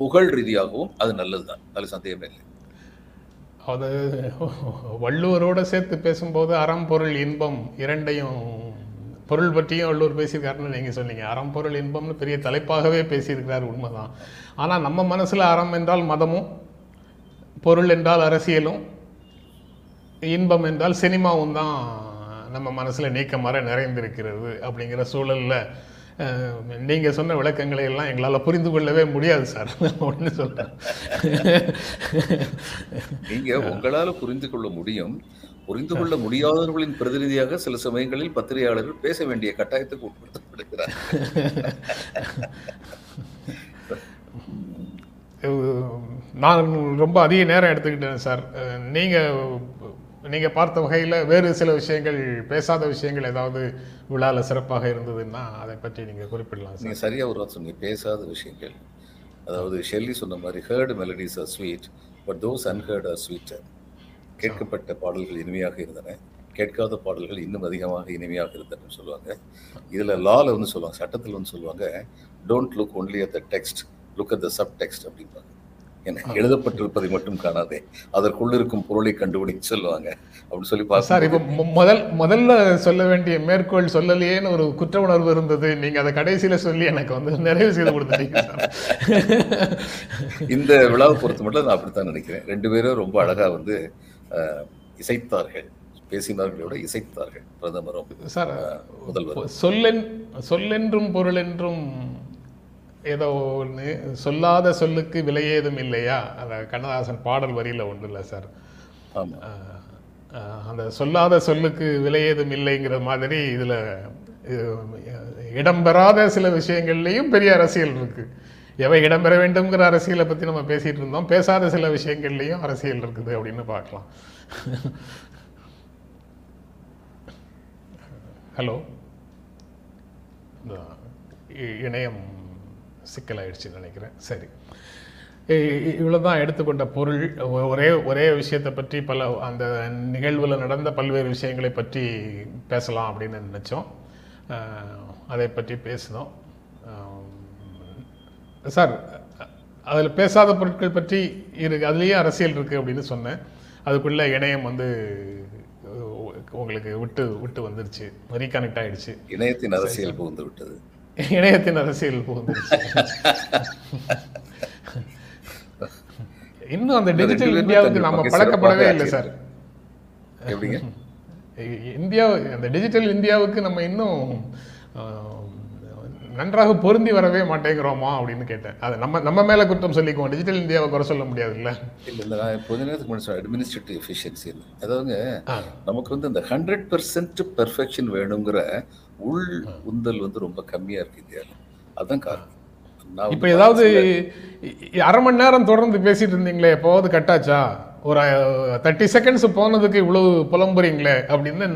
[SPEAKER 3] புகழ் ரீதியாகவும் அது நல்லதுதான். அதில் சந்தேகமே இல்லை.
[SPEAKER 2] அது வள்ளுவரோடு சேர்த்து பேசும்போது அறம் பொருள் இன்பம் இரண்டையும் பொருள் பற்றியும் வள்ளுவர் பேசியிருக்காருன்னு நீங்கள் சொன்னீங்க. அறம் பொருள் இன்பம்னு பெரிய தலைப்பாகவே பேசியிருக்கிறார் உண்மைதான். ஆனால் நம்ம மனசில் அறம் என்றால் மதமும் பொருள் என்றால் அரசியலும் இன்பம் என்றால் சினிமாவும் தான் நம்ம மனசுல மாற நிறைந்திருக்கிறது அப்படிங்கிற சூழலில் அஹ், நீங்க சொன்ன விளக்கங்களை எல்லாம் எங்களால புரிந்து கொள்ளவே முடியாது சார். ஒன்று சொல்றேன்.
[SPEAKER 3] நீங்க உங்களால புரிந்து கொள்ள முடியும். புரிந்து கொள்ள முடியாதவர்களின் பிரதிநிதியாக சில சமயங்களில் பத்திரிகையாளர்கள் பேச வேண்டிய கட்டாயத்துக்கு உட்படுத்தப்படுகிறார்
[SPEAKER 2] நான் ரொம்ப அதிக நேரம் எடுத்துக்கிட்டேன் சார். அஹ், நீங்கள் பார்த்த வகையில் வேறு சில விஷயங்கள் பேசாத விஷயங்கள் ஏதாவது விழாவில் சிறப்பாக இருந்ததுன்னா அதை பற்றி நீங்கள் குறிப்பிடலாம்
[SPEAKER 3] நீங்கள் சரியாக ஒரு சொன்னீங்க. பேசாத விஷயங்கள். அதாவது ஷெல்லி சொன்ன மாதிரி heard melodies are sweet but those unheard are sweeter கேட்கப்பட்ட பாடல்கள் இனிமையாக இருந்தன. கேட்காத பாடல்கள் இன்னும் அதிகமாக இனிமையாக இருந்தன சொல்லுவாங்க. இதில் லாவில் வந்து சொல்லுவாங்க சட்டத்தில் வந்து சொல்லுவாங்க don't look only at the text look at the subtext அப்படிம்பாங்க. என்ன எழுதப்பட்டிருப்பதை மட்டும் காணாதே. அதற்குள்ள இருக்கும் பொருளை கண்டுபிடிக்க சொல்லுவாங்க. அப்படின்னு சொல்லி
[SPEAKER 2] சார் இப்போ முதல் முதல்ல சொல்ல வேண்டிய மேற்கோள் சொல்லலையேன்னு ஒரு குற்ற உணர்வு இருந்தது. நீங்க அதை கடைசியில சொல்லி எனக்கு வந்து நிறைவு செய்து கொடுத்துட்டீங்க
[SPEAKER 3] இந்த விழாவை பொறுத்த மட்டும் நான் அப்படித்தான் நினைக்கிறேன். ரெண்டு பேரும் ரொம்ப அழகா வந்து இசைத்தார்கள். பேசினார்களோட இசைத்தார்கள். பிரதமரும்
[SPEAKER 2] சார்
[SPEAKER 3] முதல்வர்
[SPEAKER 2] சொல்லென் சொல்லென்றும் பொருளென்றும் ஏதோ ஒன்று சொல்லாத சொல்லுக்கு விலையேதும் இல்லையா? அந்த கண்ணதாசன் பாடல் வரியில ஒன்று இல்லை சார். அந்த சொல்லாத சொல்லுக்கு விலையேதும் இல்லைங்கிற மாதிரி இதுல இடம்பெறாத சில விஷயங்கள்லையும் பெரிய அரசியல் இருக்கு. எவை இடம்பெற வேண்டும்ங்கிற அரசியலை பத்தி நம்ம பேசிட்டு இருந்தோம். பேசாத சில விஷயங்கள்லையும் அரசியல் இருக்குது அப்படின்னு பார்க்கலாம். ஹலோ. இணையம் சிக்கலாயிடுச்சுன்னு நினைக்கிறேன். சரி. இவ்வளோதான் எடுத்துக்கொண்ட பொருள். ஒரே ஒரே விஷயத்தை பற்றி பல அந்த நிகழ்வில் நடந்த பல்வேறு விஷயங்களை பற்றி பேசலாம் அப்படின்னு நினச்சோம். அதை பற்றி பேசினோம். சார் அதில் பேசாத பொருட்கள் பற்றி இருக்கு அதுலேயும் அரசியல் இருக்குது அப்படின்னு சொன்னேன். அதுக்குள்ளே இணையம் வந்து உங்களுக்கு விட்டு விட்டு வந்துருச்சு. ரீகனெக்ட் ஆயிடுச்சு.
[SPEAKER 3] இணையத்தின் அரசியல் புகுந்து விட்டது.
[SPEAKER 2] இணையத்தின் அரசியல் புகுந்துருச்சு இன்னும் அந்த டிஜிட்டல் இந்தியாவுக்கு நம்ம பழக்கப்படவே இல்லை சார்.
[SPEAKER 3] எப்படிங்க?
[SPEAKER 2] இந்தியா அந்த டிஜிட்டல் இந்தியாவுக்கு நம்ம இன்னும் நன்றாக பொருந்தி வரவே மாட்டேங்கிறோமா அப்படின்னு கேட்டேன். அது நம்ம நம்ம மேல குற்றம் சொல்லிக்குவோம். டிஜிட்டல் இந்தியாவை குறை சொல்ல முடியாதுல்ல?
[SPEAKER 3] இல்ல இல்ல நான் கொஞ்ச நேரத்துக்கு முன்னாடி அட்மினிஸ்ட்ரேட்டிவ் எஃபிஷியன்சி அதாவதுங்க. நமக்கு வந்து இந்த ஹண்ட்ரட் பெர்சன்ட் பெர்ஃபெக்ஷன் வேணுங்கிற உள் உந்தல் வந்து ரொம்ப கம்மியா இருக்கு இந்தியாவில் அதுதான் காரணம்.
[SPEAKER 2] இப்போ ஏதாவது அரை மணி நேரம் தொடர்ந்து பேசிட்டு இருந்தீங்களே எப்போவாவது கட்டாச்சா ஒரு தேர்ட்டி செகண்ட்ஸ் போனதுக்கு இவ்வளவு புலம்புறீங்களே அப்படின்னு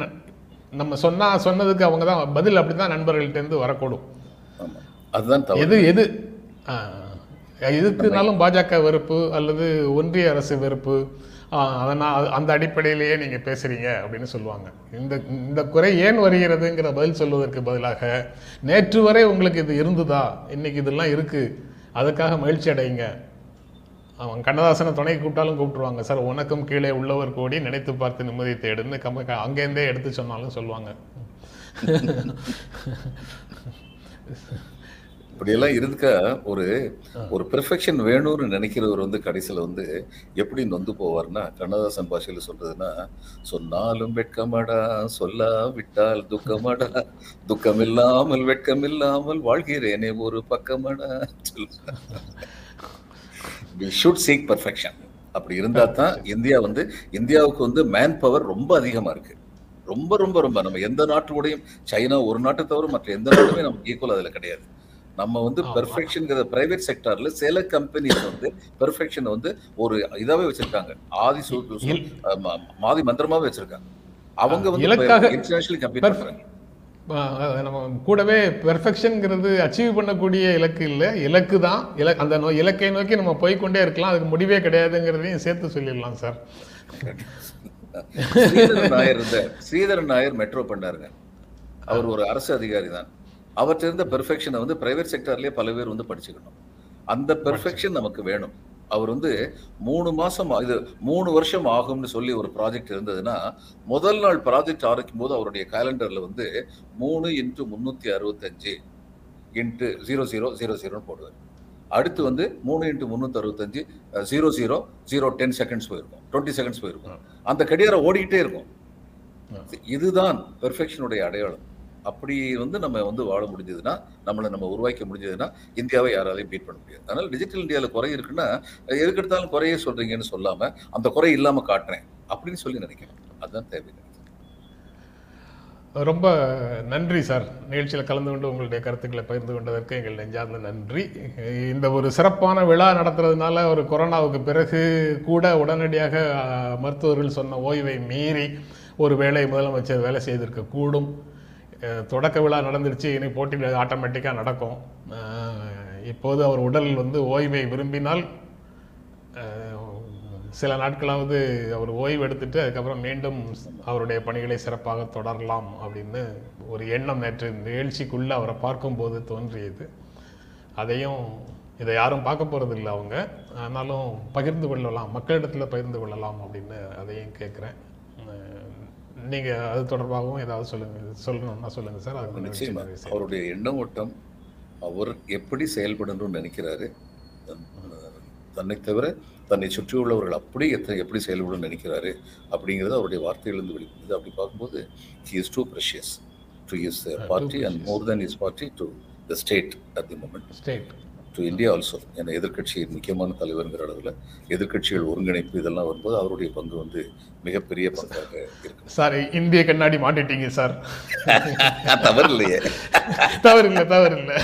[SPEAKER 2] நம்ம சொன்னா சொன்னதுக்கு அவங்க தான் பதில் அப்படிதான் நண்பர்கள்ட்ட இருந்து வரக்கூடும்.
[SPEAKER 3] அதுதான்
[SPEAKER 2] எது எது? எதுக்குனாலும் பாஜக வெறுப்பு அல்லது ஒன்றிய அரசு வெறுப்பு. அதனால் அந்த அடிப்படையிலேயே நீங்கள் பேசுகிறீங்க அப்படின்னு சொல்லுவாங்க. இந்த இந்த குறை ஏன் வருகிறதுங்கிற பதில் சொல்வதற்கு பதிலாக நேற்று வரை உங்களுக்கு இது இருந்ததா? இன்னைக்கு இதெல்லாம் இருக்குது அதுக்காக மகிழ்ச்சி அடையுங்க. அவன் கண்ணதாசனை துணை கூப்பிட்டாலும் கூப்பிட்டுருவாங்க. சார் உனக்கும் கீழே உள்ளவர் கோடி நினைத்து பார்த்து நிம்மதி தேடுன்னு கம்ம அங்கேருந்தே எடுத்து சொன்னாலும் சொல்லுவாங்க.
[SPEAKER 3] இப்படியெல்லாம் இருக்க ஒரு ஒரு பெர்ஃபெக்ஷன் வேணும்னு நினைக்கிறவர் வந்து கடைசியில் வந்து எப்படி நொந்து போவார்னா கண்ணதாசன் பாஷையில் சொல்றதுன்னா சொன்னாலும் வெட்கமடா சொல்லா விட்டால் துக்கமடா துக்கம் இல்லாமல் வெட்கம் இல்லாமல் வாழ்கிறேனே ஒரு பக்கமடா ஷுட் சீக் பெர்ஃபெக்ஷன் அப்படி இருந்தா தான் இந்தியா வந்து இந்தியாவுக்கு வந்து மேன் பவர் ரொம்ப அதிகமா இருக்கு. ரொம்ப ரொம்ப ரொம்ப. நம்ம எந்த நாட்டு கூடயும் சைனா ஒரு நாட்டை தவிர மற்ற எந்த நாட்டுமே நமக்கு ஈக்குவல் அதுல கிடையாது. நம்ம வந்து பெர்ஃபெக்ஷன்ங்கிற பிரைவேட் செக்டார்ல சில கம்பெனிஸ் வந்து பெர்ஃபெக்ஷன் வந்து ஒரு இதாவே வச்சிருக்காங்க. ஆதி மாதி மந்திரமாவே வச்சிருக்காங்க. அவங்க வந்து இன்டர்நேஷனலி
[SPEAKER 2] ஆஹ் நம்ம கூடவே பெர்ஃபெக்ஷன்ங்கிறது அச்சீவ் பண்ணக்கூடிய இலக்கு இல்லை. இலக்கு தான். இல அந்த நோ இலக்கை நோக்கி நம்ம போய்க்கொண்டே இருக்கலாம். அதுக்கு முடிவே கிடையாதுங்கிறதையும் சேர்த்து சொல்லிடலாம் சார்.
[SPEAKER 3] ஸ்ரீதரன் நாயர் இருந்த ஸ்ரீதரன் நாயர் மெட்ரோ பண்ணாருங்க. அவர் ஒரு அரசு அதிகாரி தான். அவர்கிட்ட இருந்த பெர்ஃபெக்ஷனை வந்து பிரைவேட் செக்டர்லயே பல பேர் வந்து படிச்சுக்கணும். அந்த பெர்ஃபெக்ஷன் நமக்கு வேணும். அவர் வந்து மூணு மாசம் ஆ- இது மூணு வருஷம் ஆகும்னு சொல்லி ஒரு ப்ராஜெக்ட் இருந்ததுன்னா முதல் நாள் ப்ராஜெக்ட் ஆரம்பிக்கும் போது அவருடைய கேலண்டர்ல வந்து மூணு இன்ட்டு முந்நூற்றி அறுபத்தஞ்சு இன்ட்டு ஜீரோ ஜீரோ ஜீரோ ஜீரோன்னு போடுவார். அடுத்து வந்து மூணு இன்ட்டு முந்நூற்றி அறுபத்தஞ்சு zero zero zero ten seconds போயிருக்கும். டுவெண்ட்டி செகண்ட்ஸ் போயிருக்கும். அந்த கடிகாரம் ஓடிக்கிட்டே இருக்கும். இதுதான் பெர்ஃபெக்ஷனுடைய அடையாளம். அப்படி வந்து நம்ம வந்து வாழ முடிஞ்சதுன்னா நம்மளை நம்ம உருவாக்க முடிஞ்சதுன்னா இந்தியாவை யாராலையும் பீட் பண்ண முடியாது. அதனால் டிஜிட்டல் இந்தியாவில் குறை இருக்குன்னா எதுக்கெடுத்தாலும் குறையே சொல்கிறீங்கன்னு சொல்லாமல் அந்த குறை இல்லாமல் காட்டுறேன் அப்படின்னு சொல்லி நினைக்கிறேன். அதுதான் தேவை.
[SPEAKER 2] ரொம்ப நன்றி சார். நிகழ்ச்சியில் கலந்து கொண்டு உங்களுடைய கருத்துக்களை பகிர்ந்து கொண்டதற்கு எங்கள் நெஞ்சார்ந்த நன்றி. இந்த ஒரு சிறப்பான விழா நடத்துறதுனால ஒரு கொரோனாவுக்கு பிறகு கூட உடனடியாக மருத்துவர்கள் சொன்ன ஓய்வை மீறி ஒரு வேலை முதலமைச்சர் வேலை செய்திருக்க கூடும் தொடக்க விழா நடந்துருச்சு இனி போட்டி ஆட்டோமேட்டிக்காக நடக்கும். இப்போது அவர் உடல் வந்து ஓய்வை விரும்பினால் சில நாட்களாவது அவர் ஓய்வு எடுத்துட்டு அதுக்கப்புறம் மீண்டும் அவருடைய பணிகளை சிறப்பாக தொடரலாம் அப்படின்னு ஒரு எண்ணம் நேற்று நிகழ்ச்சிக்குள்ள அவரை பார்க்கும்போது தோன்றியது. அதையும் இதை யாரும் பார்க்க போகிறதில்ல இல்லை அவங்க. ஆனாலும் பகிர்ந்து கொள்ளலாம் மக்களிடத்தில் பகிர்ந்து கொள்ளலாம் அப்படின்னு அதையும் கேட்குறேன். நீங்க அது தொடர்பாகவும் ஏதாவது சொல்லுங்க சொல்லணும்னா சொல்லுங்க சார். முன்னாடி
[SPEAKER 3] நிச்சயமா. அவருடைய எண்ண ஓட்டம் அவர் எப்படி செயல்படணும்னு நினைக்கிறாரு. தன்னை தவிர தன்னை சுற்றியுள்ளவர்கள் அப்படி எத்தனை எப்படி செயல்படணும்னு நினைக்கிறாரு அப்படிங்கிறது அவருடைய வார்த்தையிலிருந்து வெளிப்படுது அப்படி பார்க்கும்போது he is too precious to his party and more than his party to the state at the moment
[SPEAKER 2] state
[SPEAKER 3] to India also என எதிர்க்கட்சியின் முக்கியமான தலைவருங்கிற அளவில் எதிர்க்கட்சிகள் ஒருங்கிணைப்பு இதெல்லாம் வரும்போது அவருடைய பங்கு வந்து மிகப்பெரிய பங்காக இருக்கு.
[SPEAKER 2] சார் இந்திய கண்ணாடி மாட்டிட்டீங்க சார்
[SPEAKER 3] தவறு இல்லையே
[SPEAKER 2] தவறு இல்லை தவறு இல்லை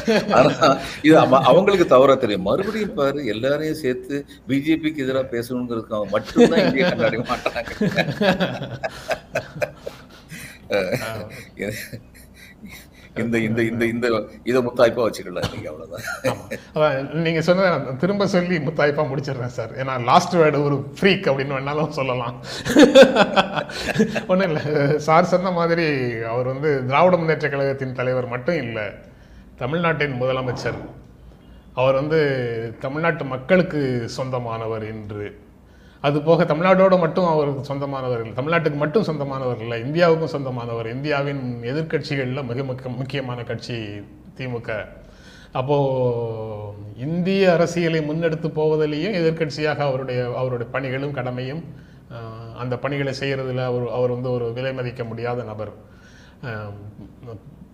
[SPEAKER 3] இது அவ- அவங்களுக்கு தவறா தெரியும். மறுபடியும் பாரு எல்லாரையும் சேர்த்து பிஜேபிக்கு எதிராக பேசணுங்கிறதுக்கு அவங்க மட்டும்தான் இந்திய கண்ணாடி மாட்டாங்க இந்த இந்த இந்த இந்த இதை முத்தாய்ப்பா வச்சுக்கலாம் நீங்க அவ்வளவுதான்.
[SPEAKER 2] அதான் நீங்க சொன்னதை நான் திரும்ப சொல்லி முத்தாய்ப்பா முடிச்சிடுறேன் சார். ஏன்னா லாஸ்ட் வேர்டு ஒரு ஃப்ரீக் அப்படின்னு வேணாலும் சொல்லலாம். ஒன்றும் இல்லை. சார் சொன்ன மாதிரி அவர் வந்து திராவிட முன்னேற்ற கழகத்தின் தலைவர் மட்டும் இல்லை தமிழ்நாட்டின் முதலமைச்சர். அவர் வந்து தமிழ்நாட்டு மக்களுக்கு சொந்தமானவர் என்று அது போக தமிழ்நாடோடு மட்டும் அவருக்கு சொந்தமானவர் இல்லை. தமிழ்நாட்டுக்கு மட்டும் சொந்தமானவர் இல்லை. இந்தியாவுக்கும் சொந்தமானவர். இந்தியாவின் எதிர்க்கட்சிகளில் மிக மிக முக்கியமான கட்சி திமுக. அப்போது இந்திய அரசியலை முன்னெடுத்து போவதிலேயும் எதிர்க்கட்சியாக அவருடைய அவருடைய பணிகளும் கடமையும் அந்த பணிகளை செய்கிறதுல அவர் அவர் வந்து ஒரு விலை மதிக்க முடியாத நபர்.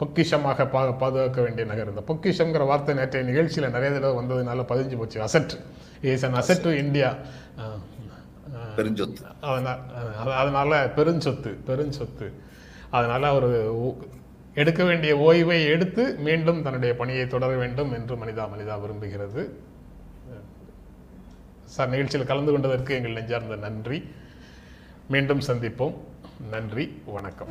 [SPEAKER 2] பொக்கிஷமாக பா பாதுகாக்க வேண்டிய நகர் இந்த. பொக்கிஷங்கிற வார்த்தை நேற்றைய நிகழ்ச்சியில் நிறைய தடவை வந்ததுனால பதிஞ்சு போச்சு. Asset. Is an asset to India
[SPEAKER 3] பெருஞ்சொத்து.
[SPEAKER 2] அதனால் அது- அதனால பெருஞ்சொத்து பெருஞ்சொத்து. அதனால அவர் எடுக்க வேண்டிய ஓய்வை எடுத்து மீண்டும் தன்னுடைய பணியை தொடர வேண்டும் என்று மனிதா மனிதா விரும்புகிறது. சார் நிகழ்ச்சியில் கலந்து கொண்டதற்கு எங்கள் நெஞ்சார்ந்த நன்றி. மீண்டும் சந்திப்போம். நன்றி வணக்கம்.